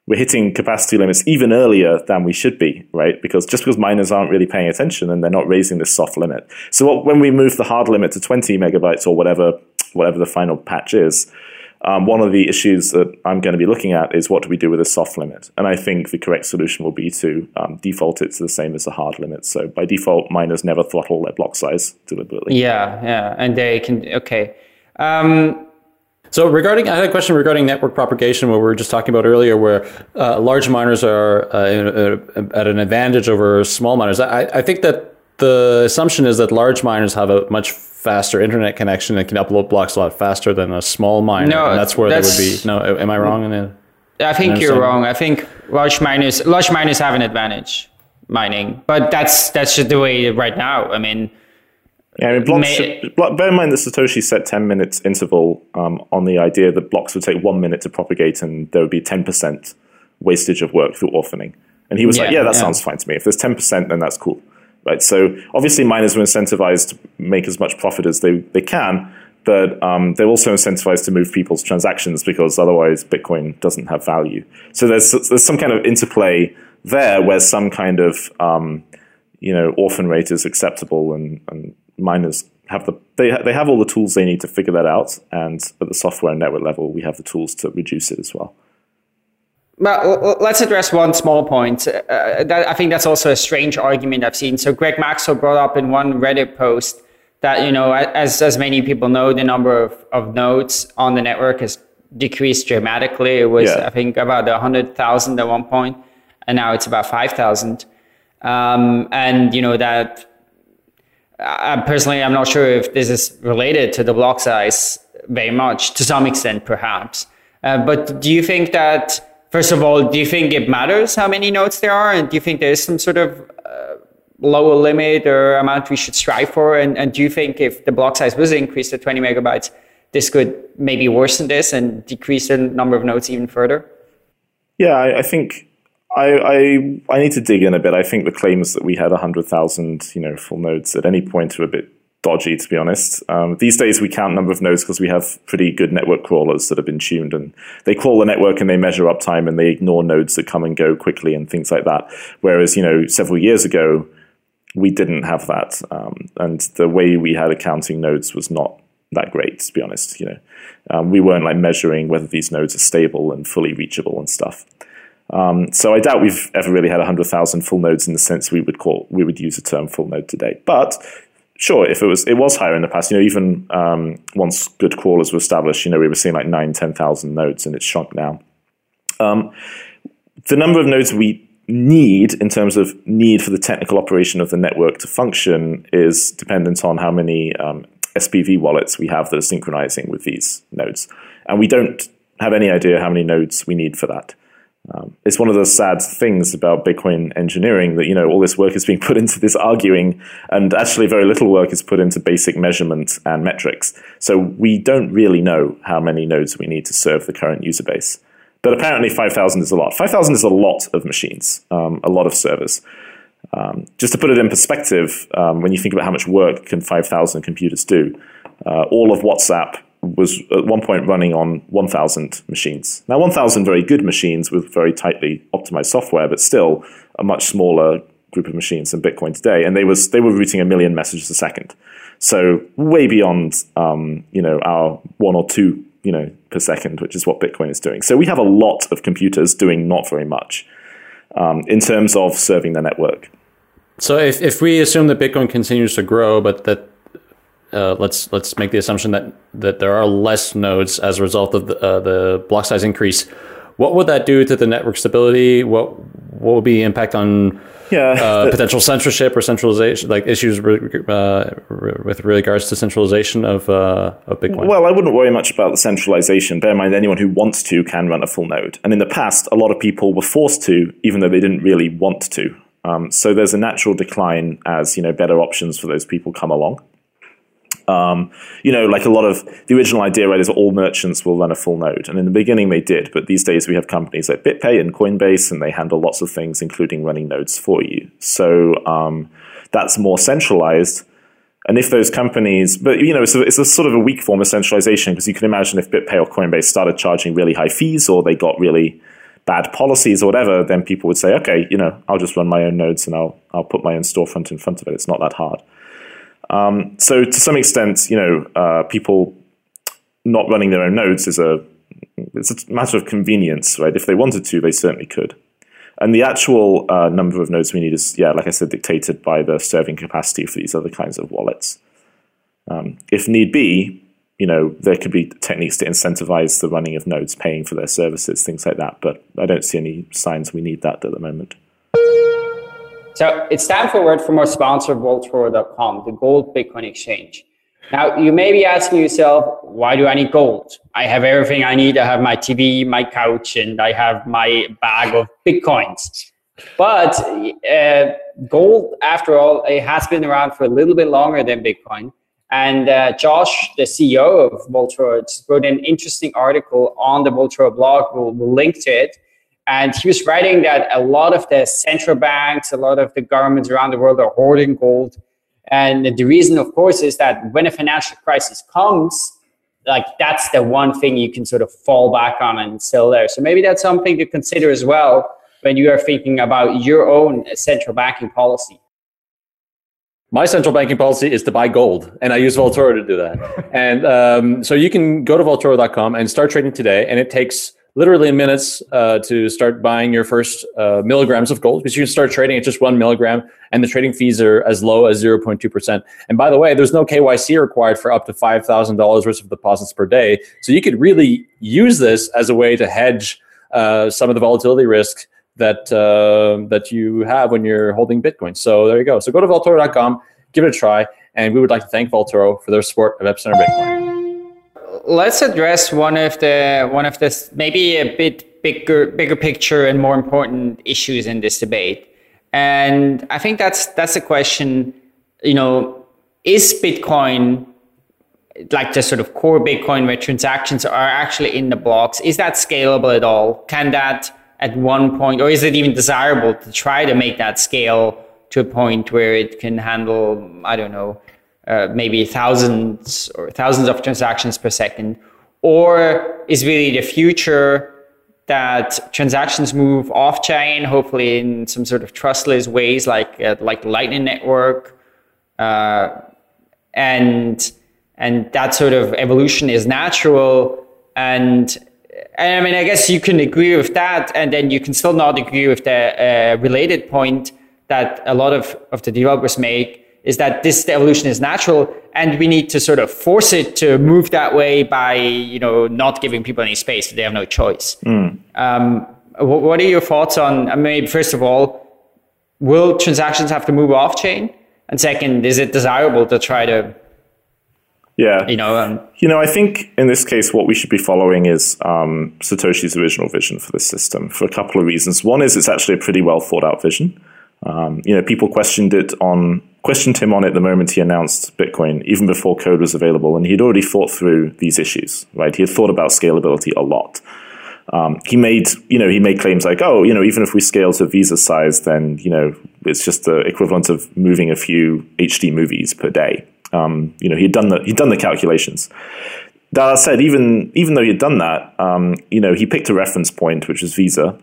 we're hitting capacity limits even earlier than we should be, right? Because just because miners aren't really paying attention and they're not raising this soft limit. So what, when we move the hard limit to 20 megabytes or whatever, whatever the final patch is, um, one of the issues that I'm going to be looking at is what do we do with a soft limit? And I think the correct solution will be to um, default it to the same as the hard limit. So by default, miners never throttle their block size deliberately. Yeah, yeah, and they can. Okay. Um, So regarding, I had a question regarding network propagation, what we were just talking about earlier, where uh, large miners are uh, a- at an advantage over small miners. I, I think that the assumption is that large miners have a much faster internet connection and can upload blocks a lot faster than a small miner. No, and that's where that's- they would be. No, am I wrong? In it? I think you're wrong. I think large miners, large miners have an advantage mining, but that's that's just the way right now. I mean, Yeah, I mean, blocks. May- should, block, bear in mind that Satoshi set ten minutes interval um, on the idea that blocks would take one minute to propagate, and there would be ten percent wastage of work through orphaning. And he was like, Yeah, "Yeah, that yeah. sounds fine to me. If there's ten percent, then that's cool." Right. So obviously, miners are incentivized to make as much profit as they they can, but um, they're also incentivized to move people's transactions because otherwise Bitcoin doesn't have value. So there's there's some kind of interplay there where some kind of um, you know orphan rate is acceptable and, and miners have the they, they have all the tools they need to figure that out and at the software and network level we have the tools to reduce it as well L- let's address one small point. Uh, that, I think that's also a strange argument I've seen. So Greg Maxwell brought up in one Reddit post that, you know, as, as many people know, the number of, of nodes on the network has decreased dramatically. It was, Yeah. I think, about 100,000 at one point, and now it's about 5,000. Um, and, you know, that I personally, I'm not sure if this is related to the block size, very much to some extent, perhaps. Uh, but do you think that, first of all, do you think it matters how many nodes there are? And do you think there's some sort of uh, lower limit or amount we should strive for? And, and do you think if the block size was increased to 20 megabytes, this could maybe worsen this and decrease the number of nodes even further? Yeah, I, I think I, I, I need to dig in a bit. I think the claims that we had 100,000 you know full nodes at any point are a bit dodgy, to be honest. Um, these days, we count number of nodes because we have pretty good network crawlers that have been tuned, and they crawl the network and they measure uptime and they ignore nodes that come and go quickly and things like that. Whereas, you know, several years ago, we didn't have that, um, and the way we had accounting nodes was not that great, to be honest. You know, um, we weren't like measuring whether these nodes are stable and fully reachable and stuff. Um, so I doubt we've ever really had 100,000 full nodes in the sense we would call we would use the term full node today. But sure, if it was it was higher in the past, you know, even um, once good crawlers were established, you know, we were seeing like nine, 10,000 nodes, and it's shrunk now. Um, the number of nodes we need in terms of need for the technical operation of the network to function is dependent on how many um, SPV wallets we have that are synchronizing with these nodes, and we don't have any idea how many nodes we need for that. Um, it's one of those sad things about Bitcoin engineering that you know all this work is being put into this arguing, and actually very little work is put into basic measurement and metrics. So we don't really know how many nodes we need to serve the current user base. But apparently, five thousand is a lot. Five thousand is a lot of machines, um, a lot of servers. Um, just to put it in perspective, um, when you think about how much work can five thousand computers do, uh, all of WhatsApp was at one point running on 1,000 machines. Now, 1,000 very good machines with very tightly optimized software, but still a much smaller group of machines than Bitcoin today. And they was they were routing a million messages a second, so way beyond um, you know our one or two you know per second, which is what Bitcoin is doing. So we have a lot of computers doing not very much um, in terms of serving the network. So if, if we assume that Bitcoin continues to grow, but that uh, let's let's make the assumption that that there are less nodes as a result of the, uh, the block size increase. What would that do to the network stability? What what would be the impact on yeah, uh, potential censorship or centralization, like issues uh, with regards to centralization of, uh, of Bitcoin? Well, I wouldn't worry much about the centralization. Bear in mind, anyone who wants to can run a full node. And in the past, a lot of people were forced to, even though they didn't really want to. Um, so there's a natural decline as you know better options for those people come along. Um, you know, like a lot of the original idea, right, is all merchants will run a full node. And in the beginning, they did. But these days, we have companies like BitPay and Coinbase, and they handle lots of things, including running nodes for you. So um, that's more centralized. And if those companies, but you know, it's a, it's a sort of a weak form of centralization because you can imagine if BitPay or Coinbase started charging really high fees or they got really bad policies or whatever, then people would say, okay, you know, I'll just run my own nodes and I'll I'll put my own storefront in front of it. It's not that hard. Um, so to some extent, you know, uh, people not running their own nodes is a it's a matter of convenience, right? If they wanted to, they certainly could. And the actual uh, number of nodes we need is, yeah, like I said, dictated by the serving capacity for these other kinds of wallets. Um, if need be, you know, there could be techniques to incentivize the running of nodes, paying for their services, things like that. But I don't see any signs we need that at the moment. So it's time for word from our sponsor, Vaultoro.com, the gold Bitcoin exchange. Now, you may be asking yourself, why do I need gold? I have everything I need. I have my TV, my couch, and I have my bag of Bitcoins. But uh, gold, after all, it has been around for a little bit longer than Bitcoin. And uh, Josh, the CEO of Vaultoro, wrote an interesting article on the Vaultoro blog. We'll, we'll link to it and he was writing that a lot of the central banks, a lot of the governments around the world are hoarding gold. And the reason, of course, is that when a financial crisis comes, like that's the one thing you can sort of fall back on and still there. So maybe that's something to consider as well when you are thinking about your own central banking policy. My central banking policy is to buy gold, and I use Vaultoro to do that. and um, so you can go to Vaultoro.com and start trading today, and it takes literally in minutes uh, to start buying your first uh, milligrams of gold because you can start trading at just one milligram and the trading fees are as low as 0.2%. And by the way, there's no KYC required for up to $5,000 worth of deposits per day. So you could really use this as a way to hedge uh, some of the volatility risk that, uh, that you have when you're holding Bitcoin. So there you go. So go to Vaultoro.com, give it a try. And we would like to thank Vaultoro for their support of Epicenter Bitcoin let's address one of the one of the maybe a bit bigger bigger picture and more important issues in this debate. And I think that's that's a question, you know, is Bitcoin like the sort of core Bitcoin where transactions are actually in the blocks, is that scalable at all? Can that at one point, or is it even desirable to try to make that scale to a point where it can handle, I don't know, uh, maybe thousands or thousands of transactions per second? Or is really the future that transactions move off chain, hopefully in some sort of trustless ways, like uh, like the Lightning Network, uh, and and that sort of evolution is natural and and I mean, I guess you can agree with that, and then you can still not agree with the uh, related point that a lot of, of the developers make is that this evolution is natural, and we need to sort of force it to move that way by you know not giving people any space; they have no choice. Mm. Um, what, are your thoughts on? I mean, first of all, will transactions have to move off chain? And second, is it desirable to try to yeah. You know, um, you know, I think in this case, what we should be following is um, Satoshi's original vision for the system for a couple of reasons. One is it's actually a pretty well thought out vision. Um, you know, people questioned it on questioned him on it the moment he announced Bitcoin, even before code was available, and he'd already thought through these issues. Right, he had thought about scalability a lot. Um, he made, you know, he made claims like, oh, you know, even if we scale to Visa size, then you know, it's just the equivalent of moving a few HD movies per day. Um, you know, he'd done the he'd done the calculations. That said, even even though he'd done that, um, you know, he picked a reference point, which was Visa,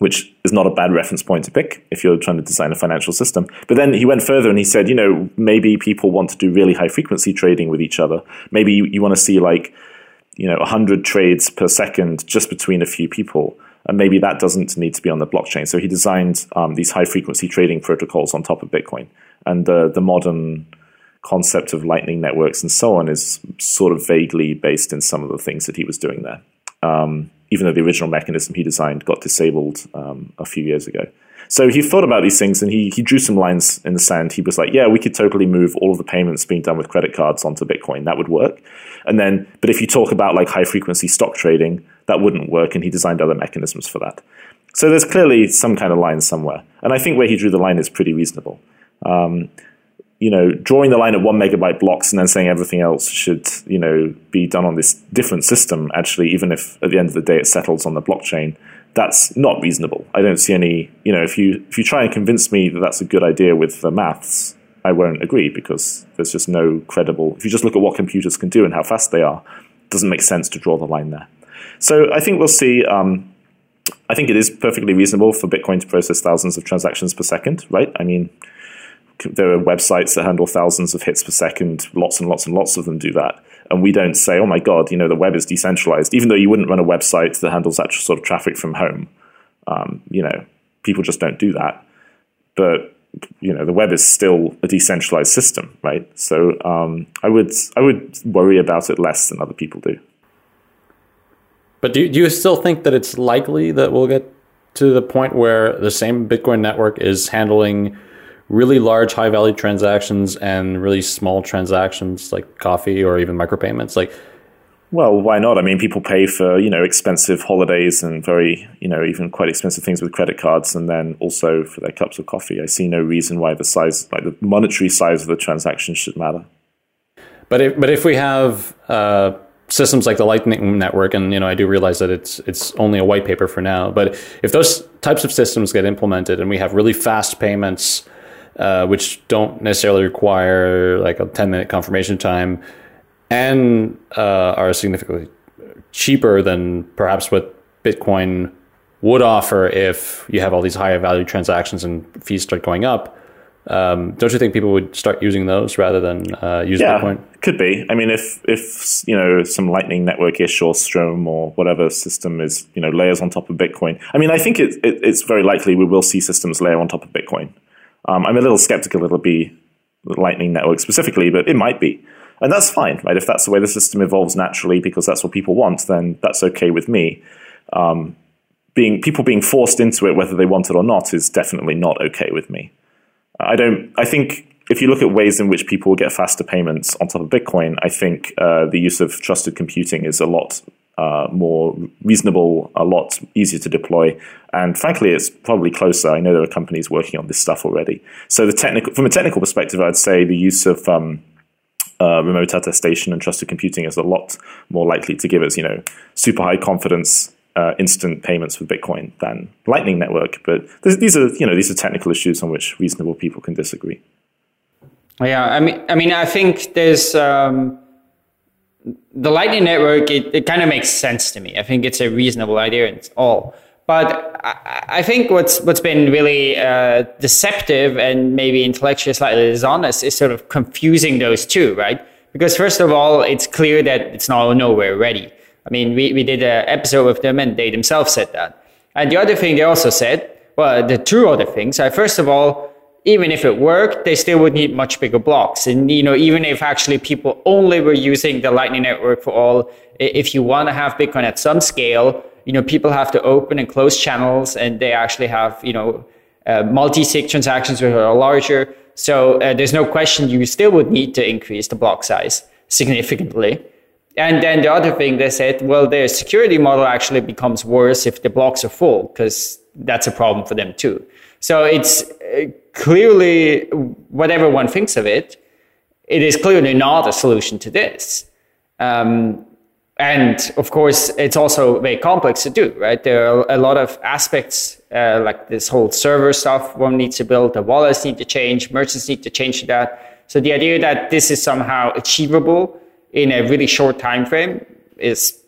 which is not a bad reference point to pick if you're trying to design a financial system. But then he went further and he said, you know, maybe people want to do really high frequency trading with each other. Maybe you, you want to see like, you know, 100 trades per second just between a few people. And maybe that doesn't need to be on the blockchain. So he designed um, these high frequency trading protocols on top of Bitcoin. And the, the modern concept of lightning networks and so on is sort of vaguely based in some of the things that he was doing there. Um, even though the original mechanism he designed got disabled um, a few years ago. So he thought about these things and he, he drew some lines in the sand. He was like, yeah, we could totally move all of the payments being done with credit cards onto Bitcoin. That would work. And then, but if you talk about like high frequency stock trading, that wouldn't work. And he designed other mechanisms for that. So there's clearly some kind of line somewhere. And I think where he drew the line is pretty reasonable. Um, you know, drawing the line at one megabyte blocks and then saying everything else should, you know, be done on this different system, actually, even if at the end of the day it settles on the blockchain, that's not reasonable. I don't see any, you know, if you if you try and convince me that that's a good idea with the maths, I won't agree because there's just no credible. If you just look at what computers can do and how fast they are, it doesn't make sense to draw the line there. So I think we'll see. Um, I think it is perfectly reasonable for Bitcoin to process thousands of transactions per second, right? I mean, there are websites that handle thousands of hits per second. Lots and lots and lots of them do that. And we don't say, oh my God, you know, the web is decentralized, even though you wouldn't run a website that handles that sort of traffic from home. Um, you know, people just don't do that. But you know, the web is still a decentralized system, right? So um, I would I would worry about it less than other people do. But do, do you still think that it's likely that we'll get to the point where the same Bitcoin network is handling really large high value transactions and really small transactions like coffee or even micropayments like well why not? I mean people pay for you know expensive holidays and very you know even quite expensive things with credit cards and then also for their cups of coffee. I see no reason why the size like the monetary size of the transaction should matter. But if but if we have uh, systems like the lightning network and you know i do realize that it's it's only a white paper for now but if those types of systems get implemented and we have really fast payments uh, which don't necessarily require like a 10 minute confirmation time and uh, are significantly cheaper than perhaps what Bitcoin would offer if you have all these higher value transactions and fees start going up. Um, don't you think people would start using those rather than uh, use yeah, Bitcoin? Could be. I mean, if if you know some Lightning Network ish or Strom or whatever system is you know layers on top of Bitcoin. I mean, I think it, it, it's very likely we will see systems layer on top of Bitcoin. Um, I'm a little skeptical it'll be Lightning Network specifically, but it might be. And that's fine, right? If that's the way the system evolves naturally because that's what people want, then that's okay with me. Um, being people being forced into it, whether they want it or not, is definitely not okay with me. I don't. I think if you look at ways in which people get faster payments on top of Bitcoin, I think uh, the use of trusted computing is a lot uh, more reasonable, a lot easier to deploy, and frankly, it's probably closer. I know there are companies working on this stuff already. So, the technical, from a technical perspective, I'd say the use of um, uh, remote attestation and trusted computing is a lot more likely to give us, you know, super high confidence uh, instant payments with Bitcoin than Lightning Network. But these are, you know, these are technical issues on which reasonable people can disagree. Yeah, I mean, I mean, I think there's um, the Lightning Network. It, it kind of makes sense to me. I think it's a reasonable idea and it's all. But I, I think what's what's been really uh, deceptive and maybe intellectually slightly dishonest is sort of confusing those two, right? Because first of all, it's clear that it's not nowhere ready. I mean, we, we did an episode with them and they themselves said that. And the other thing they also said, well, the two other things are first of all, even if it worked, they still would need much bigger blocks. And, you know, even if actually people only were using the Lightning Network for all, if you want to have Bitcoin at some scale, you know, people have to open and close channels and they actually have, you know, uh, multi-sig transactions which are larger. So uh, there's no question you still would need to increase the block size significantly. And then the other thing they said, well, their security model actually becomes worse if the blocks are full because that's a problem for them too. So it's uh, clearly, whatever one thinks of it, it is clearly not a solution to this. Um, and of course, it's also very complex to do, right? There are a lot of aspects, uh, like this whole server stuff one needs to build, the wallets need to change, merchants need to change that. So the idea that this is somehow achievable in a really short time frame is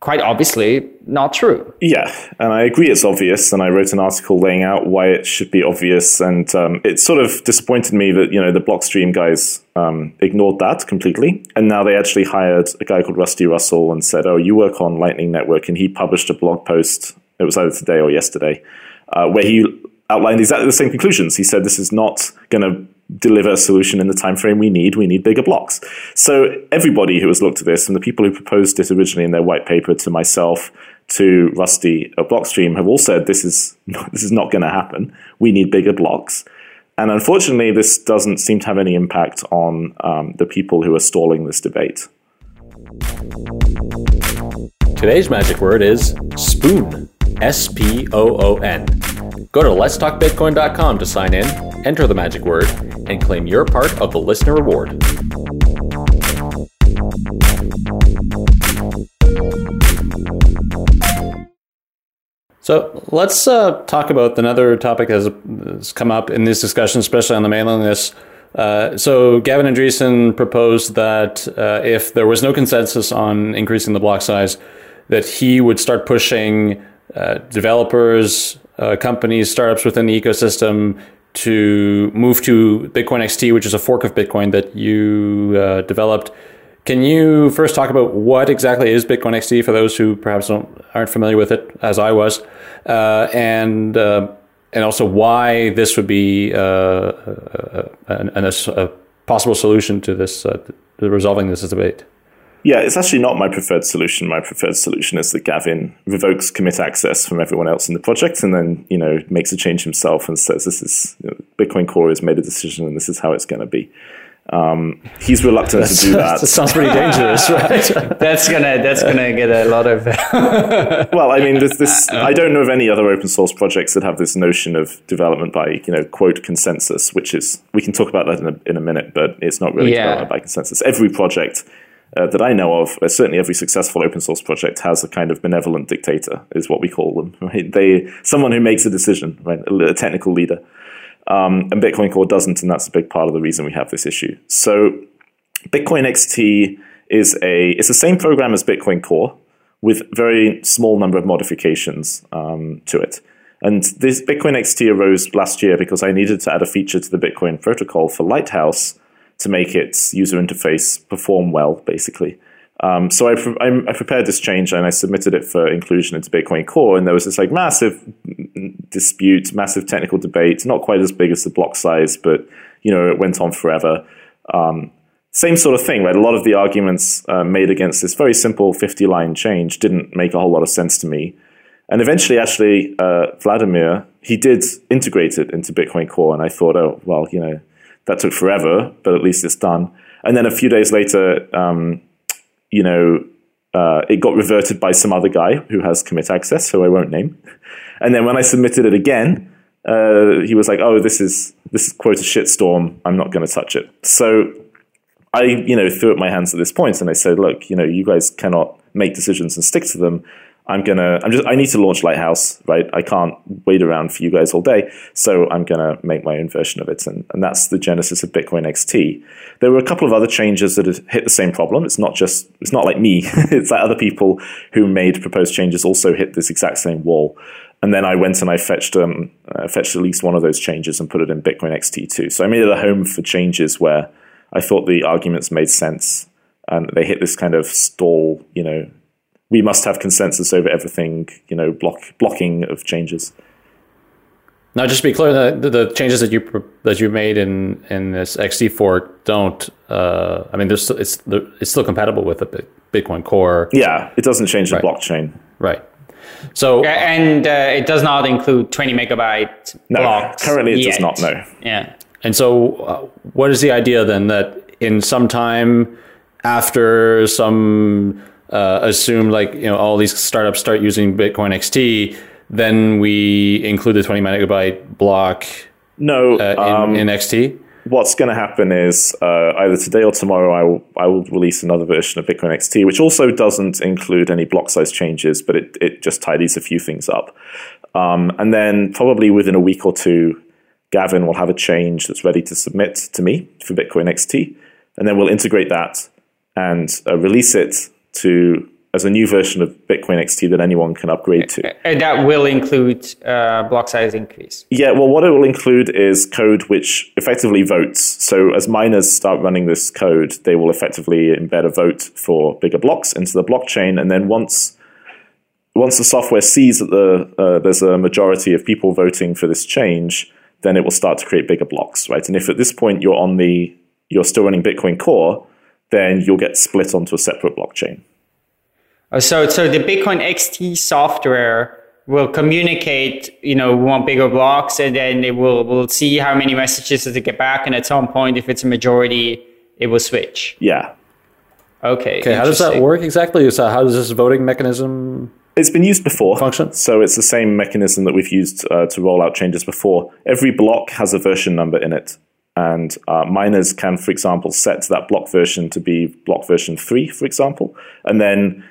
quite obviously not true. Yeah, and I agree it's obvious. And I wrote an article laying out why it should be obvious. And um, it sort of disappointed me that you know the Blockstream guys um, ignored that completely. And now they actually hired a guy called Rusty Russell and said, "Oh, you work on Lightning Network," and he published a blog post. It was either today or yesterday, uh, where he outlined exactly the same conclusions. He said this is not going to deliver a solution in the time frame we need. We need bigger blocks. So everybody who has looked at this, and the people who proposed it originally in their white paper to myself, to Rusty at Blockstream, have all said this is this is not going to happen. We need bigger blocks. And unfortunately, this doesn't seem to have any impact on um, the people who are stalling this debate. Today's magic word is spoon. S P O O N. Go to letstalkbitcoin.com to sign in, enter the magic word, and claim your part of the listener reward. So let's uh, talk about another topic that has come up in this discussion, especially on the mailing list. Uh, so Gavin Andresen proposed that uh, if there was no consensus on increasing the block size, that he would start pushing uh, developers, uh, companies, startups within the ecosystem to move to Bitcoin XT, which is a fork of Bitcoin that you uh, developed. Can you first talk about what exactly is Bitcoin XT for those who perhaps aren't familiar with it, as I was, uh, and uh, and also why this would be a, possible solution to this, to resolving this debate? Yeah, it's actually not my preferred solution. My preferred solution is that Gavin revokes commit access from everyone else in the project and then, you know, makes a change himself and says this is you know, Bitcoin Core has made a decision and this is how it's going to be. Um, he's reluctant to do that. that sounds pretty dangerous, right? that's gonna that's gonna get a lot of. well, I mean, this, this I don't know of any other open source projects that have this notion of development by you know quote consensus, which is we can talk about that in a, in a minute, but it's not really yeah. development by consensus. Every project uh, that I know of, uh, certainly every successful open source project has a kind of benevolent dictator, is what we call them. Right? They someone who makes a decision, right? a, technical leader. Um, and Bitcoin Core doesn't, and that's a big part of the reason we have this issue. So, Bitcoin XT is a it's the same program as Bitcoin Core with very small number of modifications um, to it. And this Bitcoin XT arose last year because I needed to add a feature to the Bitcoin protocol for Lighthouse to make its user interface perform well, basically. Um, so I, I, I, prepared this change and I submitted it for inclusion into Bitcoin Core, and there was this like massive dispute, massive technical debate, not quite as big as the block size, but you know it went on forever. Um, same sort of thing, right? A lot of the arguments uh, made against this very simple 50 line change didn't make a whole lot of sense to me. And eventually, actually, uh, Wladimir, he did integrate it into Bitcoin Core, and I thought, oh, well, you know, That took forever, but at least it's done. And then a few days later, um, you know, uh, it got reverted by some other guy who has commit access, who I won't name. And then when I submitted it again, uh, he was like, "Oh, this is this is quote a shitstorm. I'm not going to touch it." So I, you know, threw up my hands at this point and I said, "Look, you know, you guys cannot make decisions and stick to them. I'm gonna, I'm just, I need to launch Lighthouse, right? I can't wait around for you guys all day, so I'm gonna make my own version of it, and, and that's the genesis of Bitcoin XT. There were a couple of other changes that hit the same problem. It's not just, it's not like me. it's like other people who made proposed changes also hit this exact same wall. And then I went and I fetched um, uh, fetched at least one of those changes and put it in Bitcoin XT too. So I made it a home for changes where I thought the arguments made sense and they hit this kind of stall, you know, we must have consensus over everything, you know, block blocking of changes. Now, just to be clear, the, the changes that you that you made in in this XT fork don't. Uh, I mean, there's it's it's still compatible with the Bitcoin Core. Yeah, it doesn't change the right. blockchain. Right. So and uh, it does not include 20 megabyte no, blocks. Currently, it yet. does not. No. Yeah. And so, uh, what is the idea then that in some time after some uh, assume like you know all these startups start using Bitcoin XT, then we include the 20 megabyte block. No, uh, in, um, in, XT. What's going to happen is uh, either today or tomorrow, I will I will release another version of Bitcoin XT, which also doesn't include any block size changes, but it it just tidies a few things up. Um, and then probably within a week or two, Gavin will have a change that's ready to submit to me for Bitcoin XT, and then we'll integrate that and uh, release it to as a new version of Bitcoin XT that anyone can upgrade to. And that will include uh, block size increase. Yeah, well, what it will include is code which effectively votes. So as miners start running this code, they will effectively embed a vote for bigger blocks into the blockchain, and then once once the software sees that the uh, there's a majority of people voting for this change, then it will start to create bigger blocks, right? And if at this point you're on the you're still running Bitcoin Core, then you'll get split onto a separate blockchain. Uh, so, so the Bitcoin XT software will communicate, you know, we want bigger blocks, and then it will will see how many messages does it get back, and at some point, if it's a majority, it will switch. Yeah. Okay. Okay. How does that work exactly? So, how does this voting mechanism? It's been used before. Function. So it's the same mechanism that we've used uh, to roll out changes before. Every block has a version number in it. And uh, miners can, for example, set that block version to be block version 3, for example. And then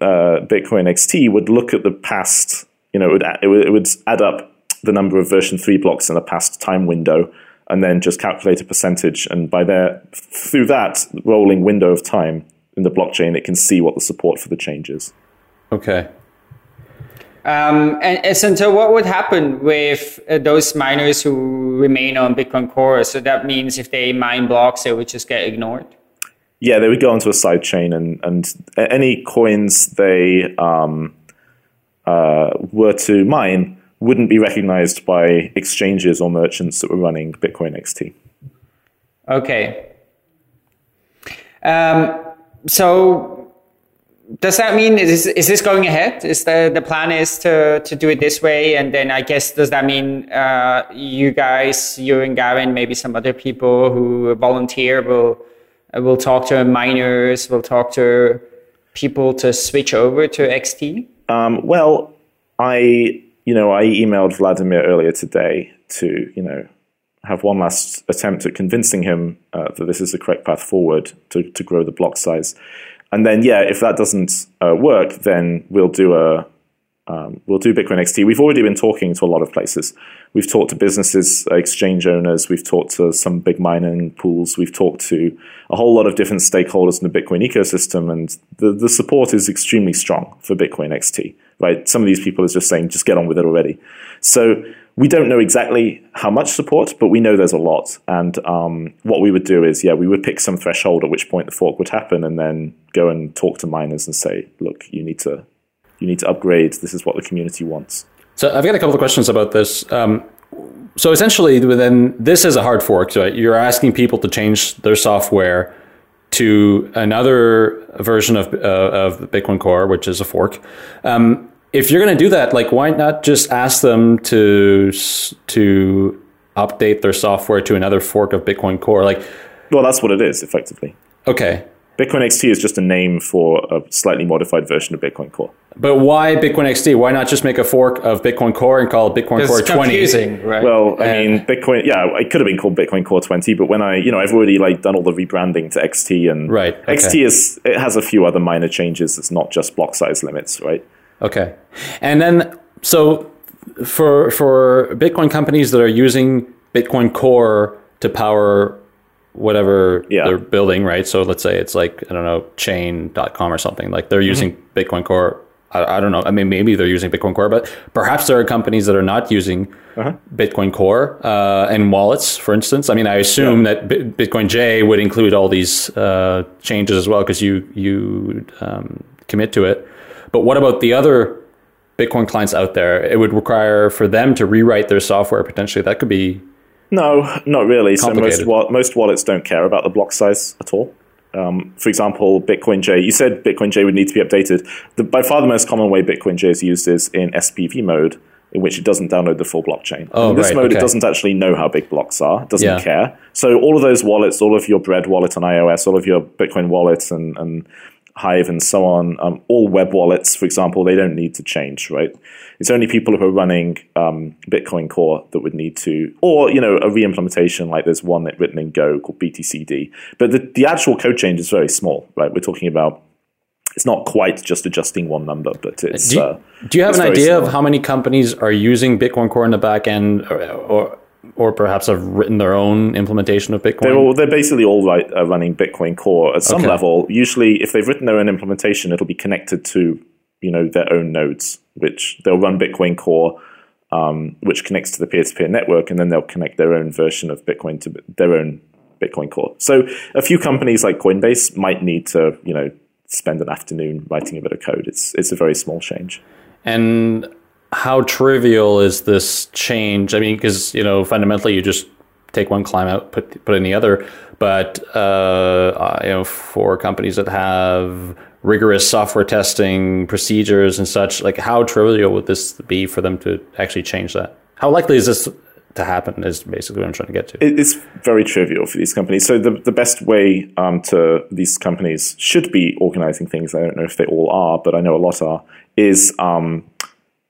uh, Bitcoin XT would look at the past, you know, it would, it would, it would add up the number of version 3 blocks in a past time window and then just calculate a percentage. And by there, through that rolling window of time in the blockchain, it can see what the support for the change is. Okay. Um, and, and, so, what would happen with uh, those miners who remain on Bitcoin Core? So that means if they mine blocks, they would just get ignored. Yeah, they would go onto a side chain, and and any coins they um, uh, were to mine wouldn't be recognized by exchanges or merchants that were running Bitcoin XT. Okay. Um, so does that mean is, is this going ahead? Is the, the plan is to, to do it this way? And then I guess, does that mean uh, you guys, you and Gavin, maybe some other people who volunteer will, will talk to miners, will talk to people to switch over to XT? Um, well, I, you know, I emailed Wladimir earlier today to, you know, have one last attempt at convincing him uh, that this is the correct path forward to, to grow the block size. And then, yeah, if that doesn't uh, work, then we'll do a um, we'll do Bitcoin XT. We've already been talking to a lot of places. We've talked to businesses, uh, exchange owners. We've talked to some big mining pools. We've talked to a whole lot of different stakeholders in the Bitcoin ecosystem, and the, the support is extremely strong for Bitcoin XT. Right? Some of these people are just saying, just get on with it already. So we don't know exactly how much support, but we know there's a lot. And um, what we would do is, yeah, we would pick some threshold at which point the fork would happen, and then go and talk to miners and say, look, you need to you need to upgrade. This is what the community wants. So I've got a couple of questions about this. Um, so essentially, then this is a hard fork. Right? You're asking people to change their software to another version of uh, of Bitcoin Core, which is a fork. Um, if you're going to do that, like, why not just ask them to to update their software to another fork of Bitcoin Core. Like, Well, that's what it is, effectively. okay, Bitcoin XT is just a name for a slightly modified version of Bitcoin Core. but why Bitcoin XT? Why not just make a fork of Bitcoin Core and call it Bitcoin Core 20? confusing, right? Well, I And- mean, Bitcoin. Yeah, it could have been called Bitcoin Core 20, but when I, you know, I've already like done all the rebranding to XT, and Right, okay. XT is it has a few other minor changes. It's not just block size limits, right? Okay. And then so for for Bitcoin companies that are using Bitcoin Core to power whatever Yeah. they're building, right? So let's say it's like, I don't know, chain.com or something. Like they're using Bitcoin Core. I, I don't know. I mean, maybe they're using Bitcoin Core, but perhaps there are companies that are not using Bitcoin Core uh, and wallets, for instance. I mean, I assume that Bi- bitcoinj would include all these uh, changes as well because you you um, commit to it. But what about the other Bitcoin clients out there? It would require for them to rewrite their software potentially. That could be No, not really. So most wa- most wallets don't care about the block size at all. Um, for example, bitcoinj. You said bitcoinj would need to be updated. The, by far, the most common way bitcoinj is used is in SPV mode, in which it doesn't download the full blockchain. Oh, in this right, mode, okay. it doesn't actually know how big blocks are. It doesn't Yeah. care. So all of those wallets, all of your Bread wallet on iOS, all of your Bitcoin wallets, and, and Hive and so on, um, all web wallets, for example, they don't need to change, right? It's only people who are running um, Bitcoin Core that would need to, or you know, a re-implementation like there's one that written in Go called BTCD. But the, the actual code change is very small, right? We're talking about it's not quite just adjusting one number, but it's. Do you, uh, do you have an idea similar. of how many companies are using Bitcoin Core in the back end, or or, or perhaps have written their own implementation of Bitcoin? They're, all, they're basically all right, uh, running Bitcoin Core at some Okay. level. Usually, if they've written their own implementation, it'll be connected to you know their own nodes, which they'll run Bitcoin Core, um, which connects to the peer-to-peer network, and then they'll connect their own version of Bitcoin to their own Bitcoin Core. So, a few companies like Coinbase might need to you know spend an afternoon writing a bit of code. It's it's a very small change. and how trivial is this change? I mean, because you know, fundamentally, you just take one climb out, put put in the other. But uh, you know, for companies that have rigorous software testing procedures and such, like how trivial would this be for them to actually change that? How likely is this to happen? Is basically what I'm trying to get to. It's very trivial for these companies. So the the best way um, to these companies should be organizing things. I don't know if they all are, but I know a lot are. Is um,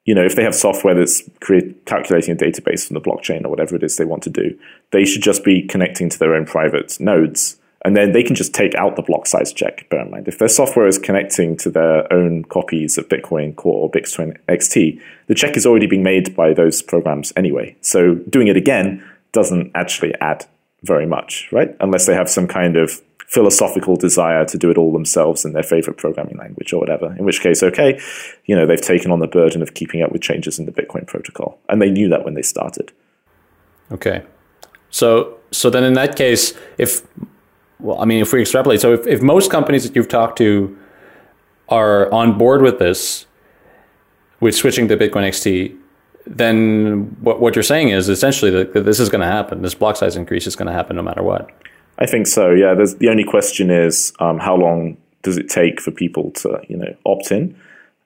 you know if they have software that's create, calculating a database from the blockchain or whatever it is they want to do, they should just be connecting to their own private nodes. And then they can just take out the block size check. Bear in mind, if their software is connecting to their own copies of Bitcoin Core or Bitcoin XT, the check is already being made by those programs anyway. So doing it again doesn't actually add very much, right? Unless they have some kind of philosophical desire to do it all themselves in their favorite programming language or whatever. In which case, okay, you know, they've taken on the burden of keeping up with changes in the Bitcoin protocol. And they knew that when they started. Okay. So so then in that case, if well, I mean, if we extrapolate, so if, if most companies that you've talked to are on board with this, with switching to Bitcoin XT, then what, what you're saying is essentially that, this is going to happen. This block size increase is going to happen no matter what. I think so. Yeah. There's, the only question is um, how long does it take for people to, you know, opt in?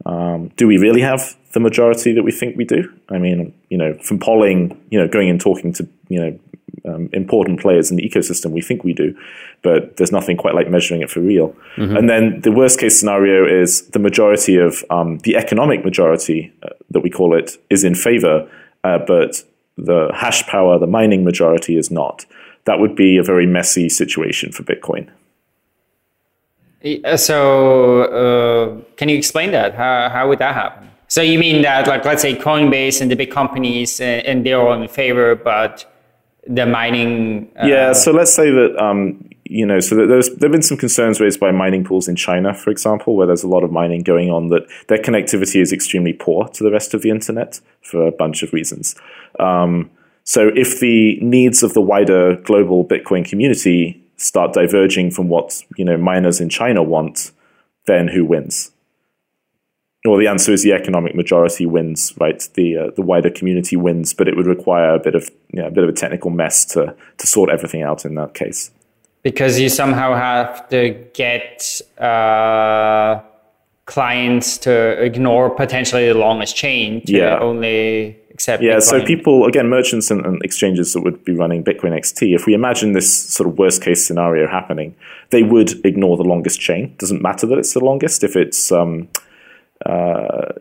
Um, do we really have the majority that we think we do? I mean, you know, from polling, you know, going and talking to, you know, um, important players in the ecosystem, we think we do, but there's nothing quite like measuring it for real. And then the worst case scenario is the majority of um, the economic majority uh, that we call it is in favor, uh, but the hash power, the mining majority is not. That would be a very messy situation for Bitcoin. Uh, So, uh, can you explain that? How, how would that happen? So, you mean that, like, let's say Coinbase and the big companies, uh, and they're all in favor, but the mining. Uh, Yeah, so let's say that um, you know, so there's there've been some concerns raised by mining pools in China, for example, where there's a lot of mining going on. That their connectivity is extremely poor to the rest of the internet for a bunch of reasons. Um, so if the needs of the wider global Bitcoin community start diverging from what you know miners in China want, then who wins? Well, the answer is the economic majority wins, right? The uh, the wider community wins, but it would require a bit of you know, a bit of a technical mess to to sort everything out in that case. because you somehow have to get uh, clients to ignore potentially the longest chain to Yeah. only accept. Yeah, Bitcoin. so people again, merchants and, and, exchanges that would be running Bitcoin XT. If we imagine this sort of worst case scenario happening, they would ignore the longest chain. Doesn't matter that it's the longest if it's. Um, uh,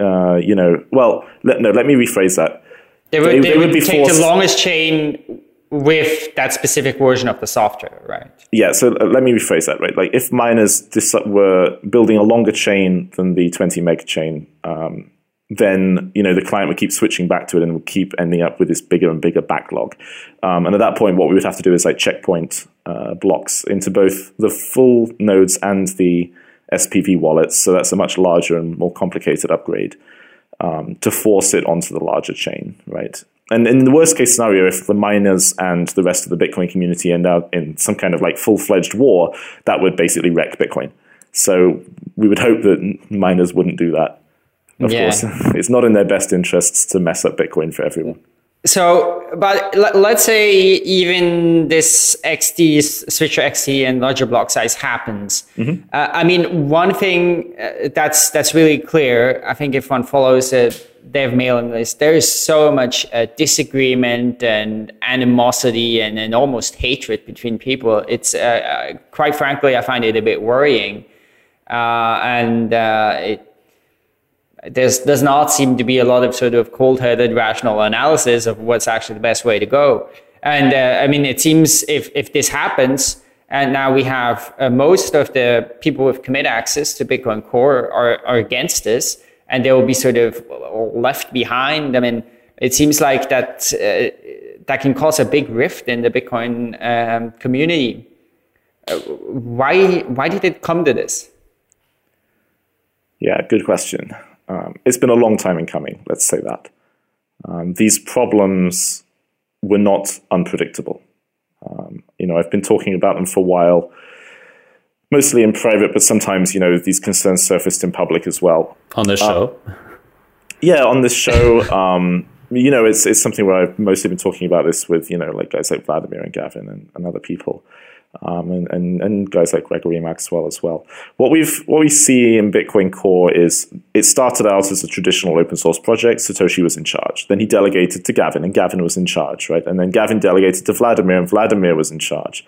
uh, you know, well, let, no. Let me rephrase that. They would, they, they, they would, would take forced, the longest chain with that specific version of the software, right? Yeah, so uh, let me rephrase that, right? Like if miners dis- were building a longer chain than the 20 meg chain, um, then you know the client would keep switching back to it and would keep ending up with this bigger and bigger backlog. Um, and at that point, what we would have to do is like checkpoint uh, blocks into both the full nodes and the SPV wallets. So that's a much larger and more complicated upgrade um, to force it onto the larger chain, right? And in the worst case scenario, if the miners and the rest of the Bitcoin community end up in some kind of like full fledged war, that would basically wreck Bitcoin. So we would hope that miners wouldn't do that. Of yeah. course, it's not in their best interests to mess up Bitcoin for everyone. So, but let's say even this XT, switcher XT and larger block size happens. Mm-hmm. Uh, I mean, one thing uh, that's that's really clear. I think if one follows a dev mailing list, there is so much uh, disagreement and animosity and, and almost hatred between people. It's uh, uh, quite frankly, I find it a bit worrying, uh, and it there's does not seem to be a lot of sort of cold-headed rational analysis of what's actually the best way to go. And uh, I mean, it seems if if this happens, and now we have uh, most of the people with commit access to Bitcoin Core are, are against this, and they will be sort of left behind. I mean, it seems like that uh, that can cause a big rift in the Bitcoin um, community. Uh, why why did it come to this? Yeah, good question. Um, it's been a long time in coming, let's say that. Um, these problems were not unpredictable. Um, you know, I've been talking about them for a while, mostly in private, but sometimes, you know, these concerns surfaced in public as well. On this show? Uh, yeah, on this show. Um, you know, it's, it's something where I've mostly been talking about this with, you know, like guys like Wladimir and Gavin and, and other people um, and, and, and guys like Gregory Maxwell as well. What we've what we see in Bitcoin Core is it started out as a traditional open source project. Satoshi was in charge. Then he delegated to Gavin, and Gavin was in charge, right? And then Gavin delegated to Wladimir, and Wladimir was in charge.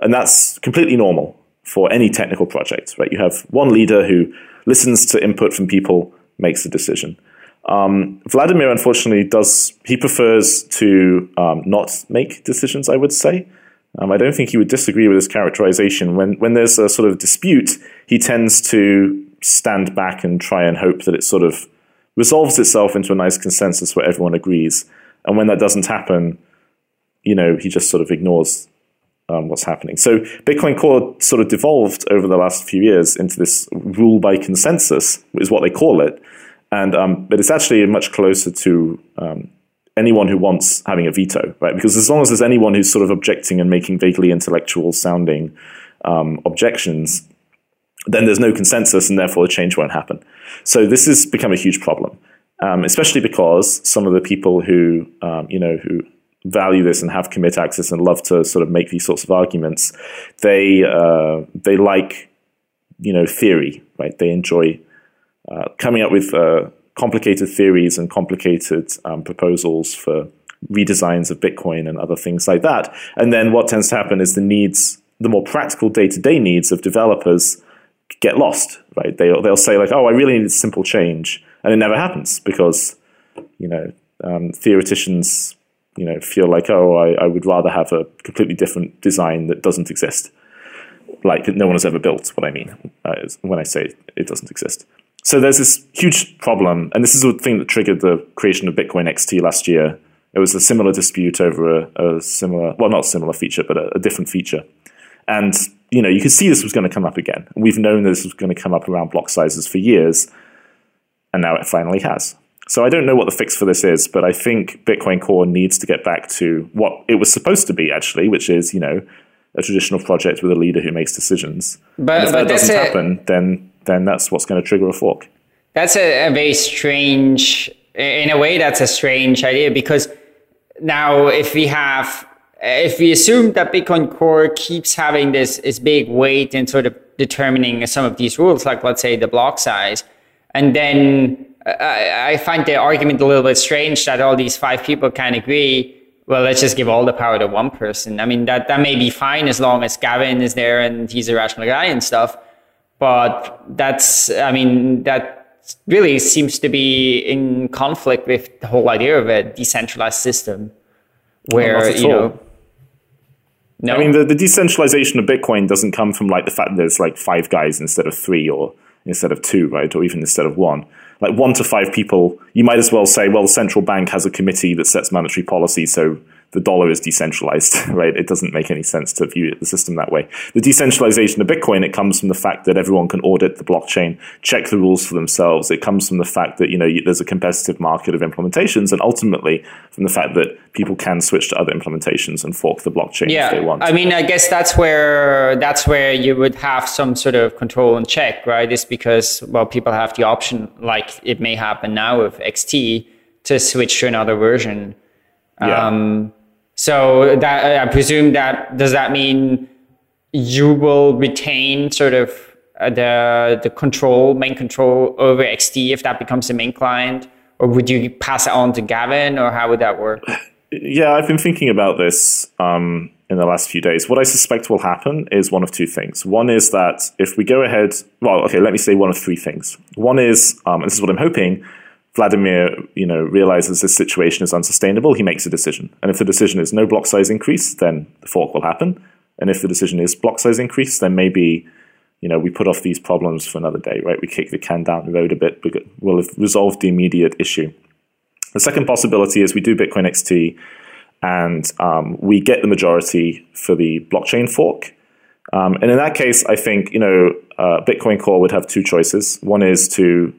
And that's completely normal for any technical project, right? You have one leader who listens to input from people, makes a decision. Um, Wladimir, unfortunately, does he prefers to um, not make decisions. I would say. Um, I don't think he would disagree with his characterization. When when there's a sort of dispute, he tends to stand back and try and hope that it sort of resolves itself into a nice consensus where everyone agrees. And when that doesn't happen, you know, he just sort of ignores um, what's happening. So Bitcoin Core sort of devolved over the last few years into this rule by consensus, is what they call it. And um, but it's actually much closer to um, anyone who wants having a veto, right? Because as long as there's anyone who's sort of objecting and making vaguely intellectual sounding um, objections, then there's no consensus and therefore the change won't happen. So this has become a huge problem, um, especially because some of the people who, um, you know, who value this and have commit access and love to sort of make these sorts of arguments, they, uh, they like, you know, theory, right? They enjoy uh, coming up with uh, complicated theories and complicated um, proposals for redesigns of Bitcoin and other things like that. And then what tends to happen is the needs, the more practical day to day needs of developers get lost, right? They'll, they'll say, like, oh, I really need a simple change. And it never happens because, you know, um, theoreticians, you know, feel like, oh, I, I would rather have a completely different design that doesn't exist. Like no one has ever built, what I mean uh, when I say it doesn't exist. So there's this huge problem, and this is the thing that triggered the creation of Bitcoin XT last year. It was a similar dispute over a, a similar, well, not similar feature, but a, a, different feature. And you know, you could see this was going to come up again. We've known this was going to come up around block sizes for years, and now it finally has. So I don't know what the fix for this is, but I think Bitcoin Core needs to get back to what it was supposed to be, actually, which is you know a traditional project with a leader who makes decisions. But, and if but that doesn't happen, then then that's what's going to trigger a fork. That's a, a very strange, in a way, that's a strange idea because now if we have if we assume that Bitcoin Core keeps having this, this big weight in sort of determining some of these rules, like let's say the block size, and then I, I find the argument a little bit strange that all these five people can agree. Well, let's just give all the power to one person. I mean, that that may be fine as long as Gavin is there and he's a rational guy and stuff. But that's, I mean, that really seems to be in conflict with the whole idea of a decentralized system, where you know. No. I mean, the, the decentralization of Bitcoin doesn't come from like the fact that there's like five guys instead of three, or instead of two, right, or even instead of one like one to five people, you might as well say, well, the central bank has a committee that sets monetary policy, so the dollar is decentralized, right? It doesn't make any sense to view the system that way. The decentralization of Bitcoin, it comes from the fact that everyone can audit the blockchain, check the rules for themselves. It comes from the fact that, you know, there's a competitive market of implementations and ultimately from the fact that people can switch to other implementations and fork the blockchain yeah, if they want. I mean, I guess that's where, that's where you would have some sort of control and check, right? Is because, well, people have the option, like it may happen now with XT, to switch to another version. Yeah. Um, so that I presume that does that mean you will retain sort of uh, the the control, main control over XT if that becomes the main client, or would you pass it on to Gavin, or how would that work? Yeah, I've been thinking about this um, in the last few days. What I suspect will happen is one of two things. One is that if we go ahead, well, okay, let me say one of three things. One is, um, and this is what I'm hoping, Wladimir, you know, realizes this situation is unsustainable, he makes a decision. And if the decision is no block size increase, then the fork will happen. And if the decision is block size increase, then maybe, you know, we put off these problems for another day, right? We kick the can down the road a bit, but we'll have resolved the immediate issue. The second possibility is we do Bitcoin XT and um, we get the majority for the blockchain fork. Um, and in that case, I think, you know, uh, Bitcoin Core would have two choices. One is to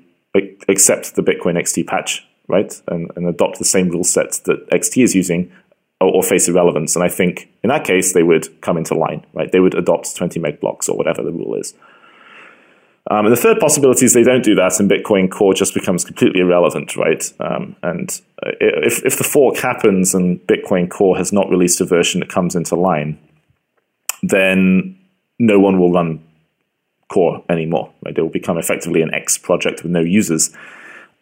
accept the Bitcoin XT patch, right, and, and adopt the same rule set that XT is using, or, or, face irrelevance. And I think in that case they would come into line, right? They would adopt 20 meg blocks or whatever the rule is. Um, and the third possibility is they don't do that, and Bitcoin Core just becomes completely irrelevant, right? Um, and uh, if if the fork happens and Bitcoin Core has not released a version that comes into line, then no one will run core anymore. Right? It will become effectively an X project with no users.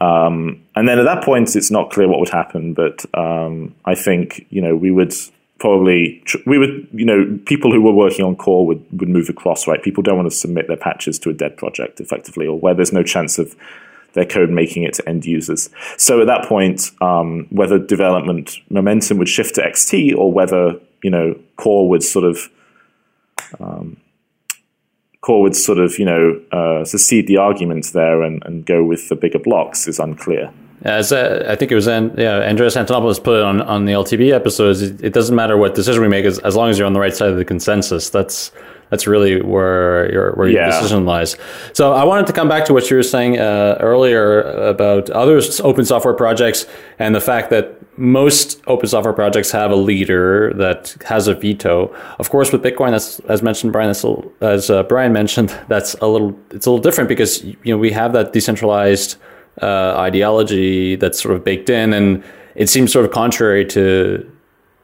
Um, and then at that point, it's not clear what would happen. But um, I think you know we would probably tr- we would you know people who were working on core would would move across. Right? People don't want to submit their patches to a dead project effectively, or where there's no chance of their code making it to end users. So at that point, um, whether development momentum would shift to XT or whether you know core would sort of um, Core would sort of, you know, uh, secede the argument there and, and go with the bigger blocks is unclear. As uh, I think it was, yeah, Andreas Antonopoulos put it on, on the LTB episodes. It, it, doesn't matter what decision we make, as, as long as you're on the right side of the consensus. That's that's really where your where your yeah. decision lies. So I wanted to come back to what you were saying uh, earlier about other open software projects and the fact that most open software projects have a leader that has a veto. Of course, with Bitcoin, that's as mentioned, Brian, that's a, as uh, Brian mentioned, that's a little it's a little different because you know we have that decentralized uh, ideology that's sort of baked in, and it seems sort of contrary to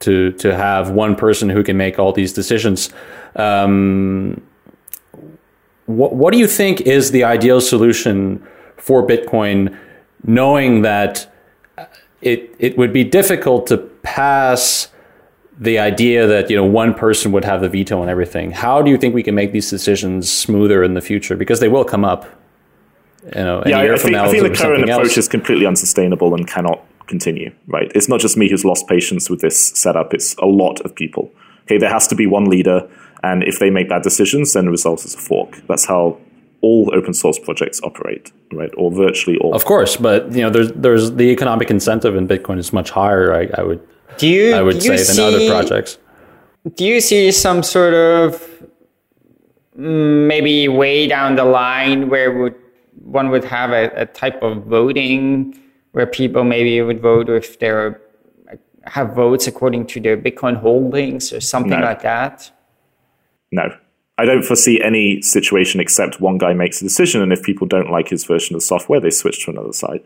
to to have one person who can make all these decisions. Um, what what do you think is the ideal solution for Bitcoin, knowing that it it would be difficult to pass the idea that you know one person would have the veto on everything. How do you think we can make these decisions smoother in the future? Because they will come up. You know, yeah, I, think, I think the current approach else. is completely unsustainable and cannot continue, right? It's not just me who's lost patience with this setup, it's a lot of people. Okay, there has to be one leader, and if they make bad decisions, then the result is a fork. That's how all open source projects operate, right? Or virtually all. Of course, but you know, there's there's the economic incentive in Bitcoin is much higher. I, I would do you I would say see, than other projects. Do you see some sort of mm, maybe way down the line where would one would have a, a type of voting where people maybe would vote if they're have votes according to their Bitcoin holdings or something no. like that? No. I don't foresee any situation except one guy makes a decision, and if people don't like his version of the software, they switch to another side.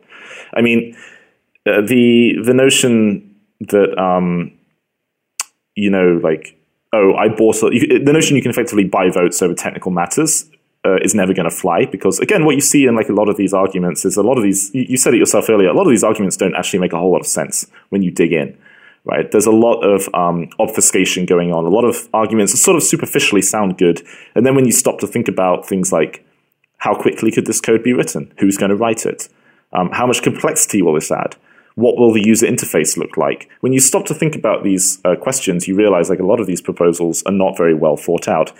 I mean, uh, the the notion that um, you know, like, oh, I bought a, you, the notion you can effectively buy votes over technical matters uh, is never going to fly because again, what you see in like a lot of these arguments is a lot of these. You, you said it yourself earlier. A lot of these arguments don't actually make a whole lot of sense when you dig in. Right? There's a lot of um, obfuscation going on. A lot of arguments sort of superficially sound good, and then when you stop to think about things like how quickly could this code be written, who's going to write it, um, how much complexity will this add, what will the user interface look like? When you stop to think about these uh, questions, you realize like a lot of these proposals are not very well thought out.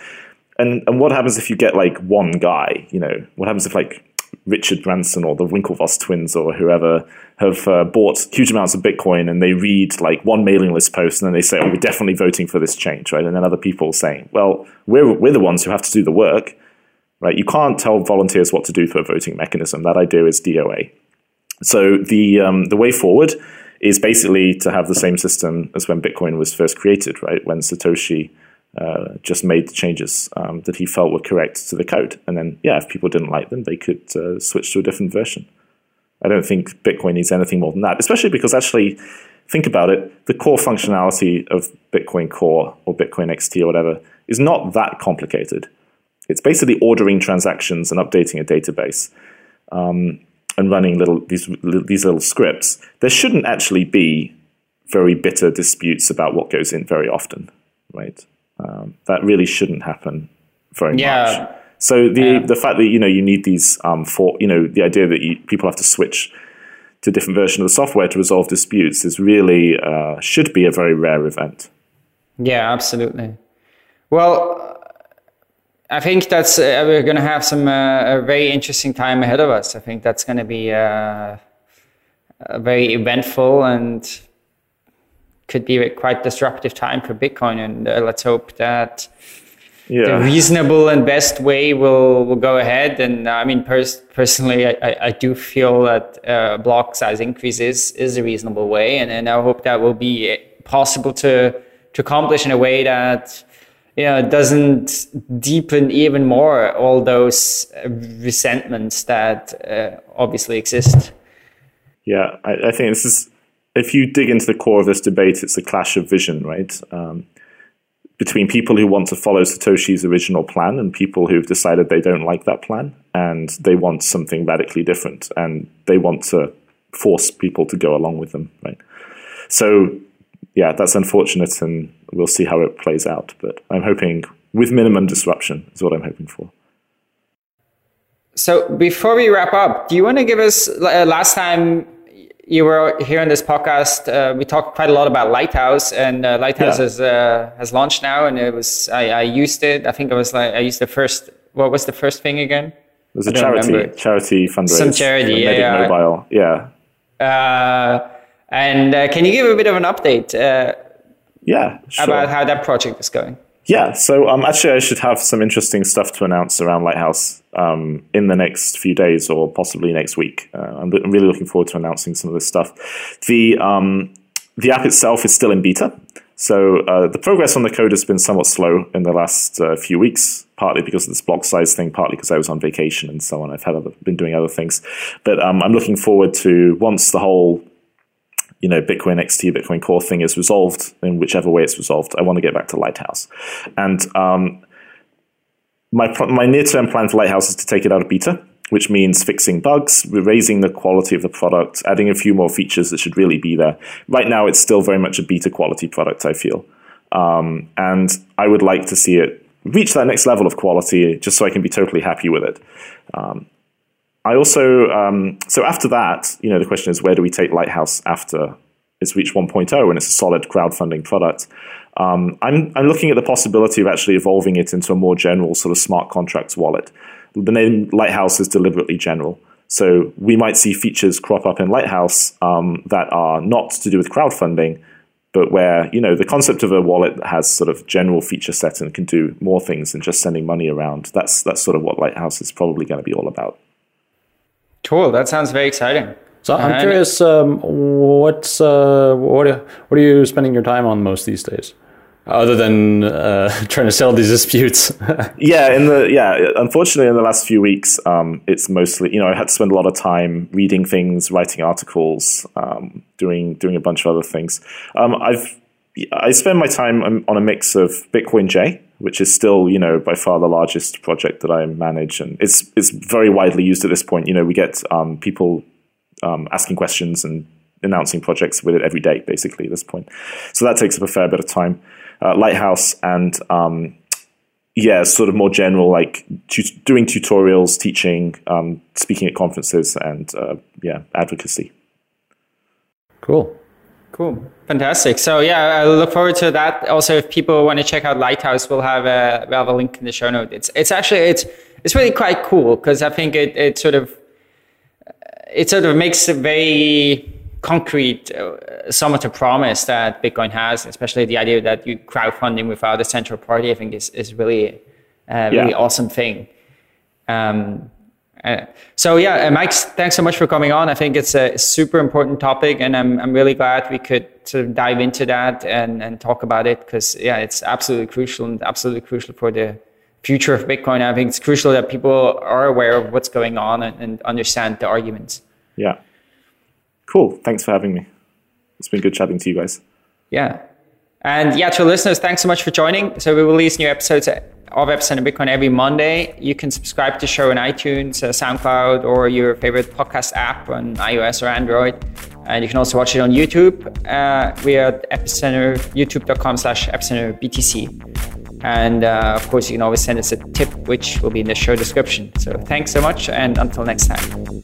And and what happens if you get like one guy? You know, what happens if like Richard Branson or the Winklevoss twins or whoever have uh, bought huge amounts of Bitcoin and they read like one mailing list post and then they say, "Oh, we're definitely voting for this change," right? And then other people saying, "Well, we're we're the ones who have to do the work." Right? You can't tell volunteers what to do for a voting mechanism. That idea is DOA. So the um, the way forward is basically to have the same system as when Bitcoin was first created, right? When Satoshi uh, just made the changes um, that he felt were correct to the code, and then yeah, if people didn't like them, they could uh, switch to a different version. I don't think Bitcoin needs anything more than that, especially because actually, think about it, the core functionality of Bitcoin Core or Bitcoin XT or whatever is not that complicated. It's basically ordering transactions and updating a database. Um, and running little these these little scripts, there shouldn't actually be very bitter disputes about what goes in very often, right? Um, that really shouldn't happen very yeah. much. So the yeah. the fact that you know you need these um, for you know the idea that you, people have to switch to a different version of the software to resolve disputes is really uh, should be a very rare event. Yeah, absolutely. Well, I think that's uh, we're going to have some uh, a very interesting time ahead of us. I think that's going to be uh, very eventful and could be a quite disruptive time for Bitcoin. And uh, let's hope that yeah. the reasonable and best way will will go ahead. And uh, I mean, pers- personally, I, I do feel that uh, block size increases is, a reasonable way, and, and I hope that will be possible to to accomplish in a way that you know, doesn't deepen even more all those resentments that uh, obviously exist. Yeah, I, I, think this is, if you dig into the core of this debate, it's a clash of vision, right? Um, between people who want to follow Satoshi's original plan and people who've decided they don't like that plan and they want something radically different and they want to force people to go along with them, right? So yeah, that's unfortunate, and we'll see how it plays out. But I'm hoping with minimum disruption is what I'm hoping for. So before we wrap up, do you want to give us uh, last time you were here on this podcast? Uh, we talked quite a lot about Lighthouse, and uh, Lighthouse yeah. has uh, has launched now, and it was I, I, used it. I think it was like I used the first. What was the first thing again? It was a charity remember. charity fundraiser. Some charity, yeah, yeah. Mobile, yeah. Uh, and uh, can you give a bit of an update? Uh, yeah, sure. about how that project is going. Yeah, so um, actually, I should have some interesting stuff to announce around Lighthouse um, in the next few days or possibly next week. Uh, I'm, I'm, really looking forward to announcing some of this stuff. The um, the app itself is still in beta, so uh, the progress on the code has been somewhat slow in the last uh, few weeks, partly because of this block size thing, partly because I was on vacation and so on. I've had other, been doing other things, but um, I'm looking forward to once the whole you know, Bitcoin XT, Bitcoin Core thing is resolved in whichever way it's resolved. I want to get back to Lighthouse, and um, my my near term plan for Lighthouse is to take it out of beta, which means fixing bugs, raising the quality of the product, adding a few more features that should really be there. Right now, it's still very much a beta quality product. I feel, um, and I would like to see it reach that next level of quality, just so I can be totally happy with it. Um, I also, um, so after that, you know, the question is where do we take Lighthouse after it's reached 1.0 and it's a solid crowdfunding product? Um, I'm, I'm looking at the possibility of actually evolving it into a more general sort of smart contracts wallet. The name Lighthouse is deliberately general. So we might see features crop up in Lighthouse um, that are not to do with crowdfunding, but where you know the concept of a wallet that has sort of general feature set and can do more things than just sending money around. That's that's sort of what Lighthouse is probably going to be all about. Cool. That sounds very exciting. So I'm and curious, um, what's uh, what what are you spending your time on most these days, other than uh, trying to sell these disputes? yeah, in the yeah, unfortunately, in the last few weeks, um, it's mostly you know I had to spend a lot of time reading things, writing articles, um, doing doing a bunch of other things. Um, I've I spend my time on a mix of bitcoinj, which is still, you know, by far the largest project that I manage, and it's it's very widely used at this point. You know, we get um, people um, asking questions and announcing projects with it every day, basically at this point. So that takes up a fair bit of time. Uh, Lighthouse and um, yeah, sort of more general, like doing tutorials, teaching, um, speaking at conferences, and uh, yeah, advocacy. Cool. Cool. Fantastic. So yeah, I look forward to that. Also, if people want to check out Lighthouse, we'll have a we'll have a link in the show note. It's it's actually it's it's really quite cool because I think it it sort of it sort of makes a very concrete uh, some of the promise that Bitcoin has, especially the idea that you crowdfunding without a central party. I think is is really a really yeah. awesome thing. Um, uh, so yeah, uh, Mike, thanks so much for coming on. I think it's a super important topic, and I'm I'm really glad we could sort of dive into that and and talk about it because yeah, it's absolutely crucial and absolutely crucial for the future of Bitcoin. I think it's crucial that people are aware of what's going on and, and understand the arguments. Yeah. Cool. Thanks for having me. It's been good chatting to you guys. Yeah. And yeah, to listeners, thanks so much for joining. So we release new episodes of Epicenter Bitcoin every Monday. You can subscribe to the show on iTunes, uh, SoundCloud, or your favorite podcast app on iOS or Android. And you can also watch it on YouTube. Uh, we are at Epicenter, youtube.com slash Epicenter BTC. And uh, of course, you can always send us a tip, which will be in the show description. So thanks so much, and until next time.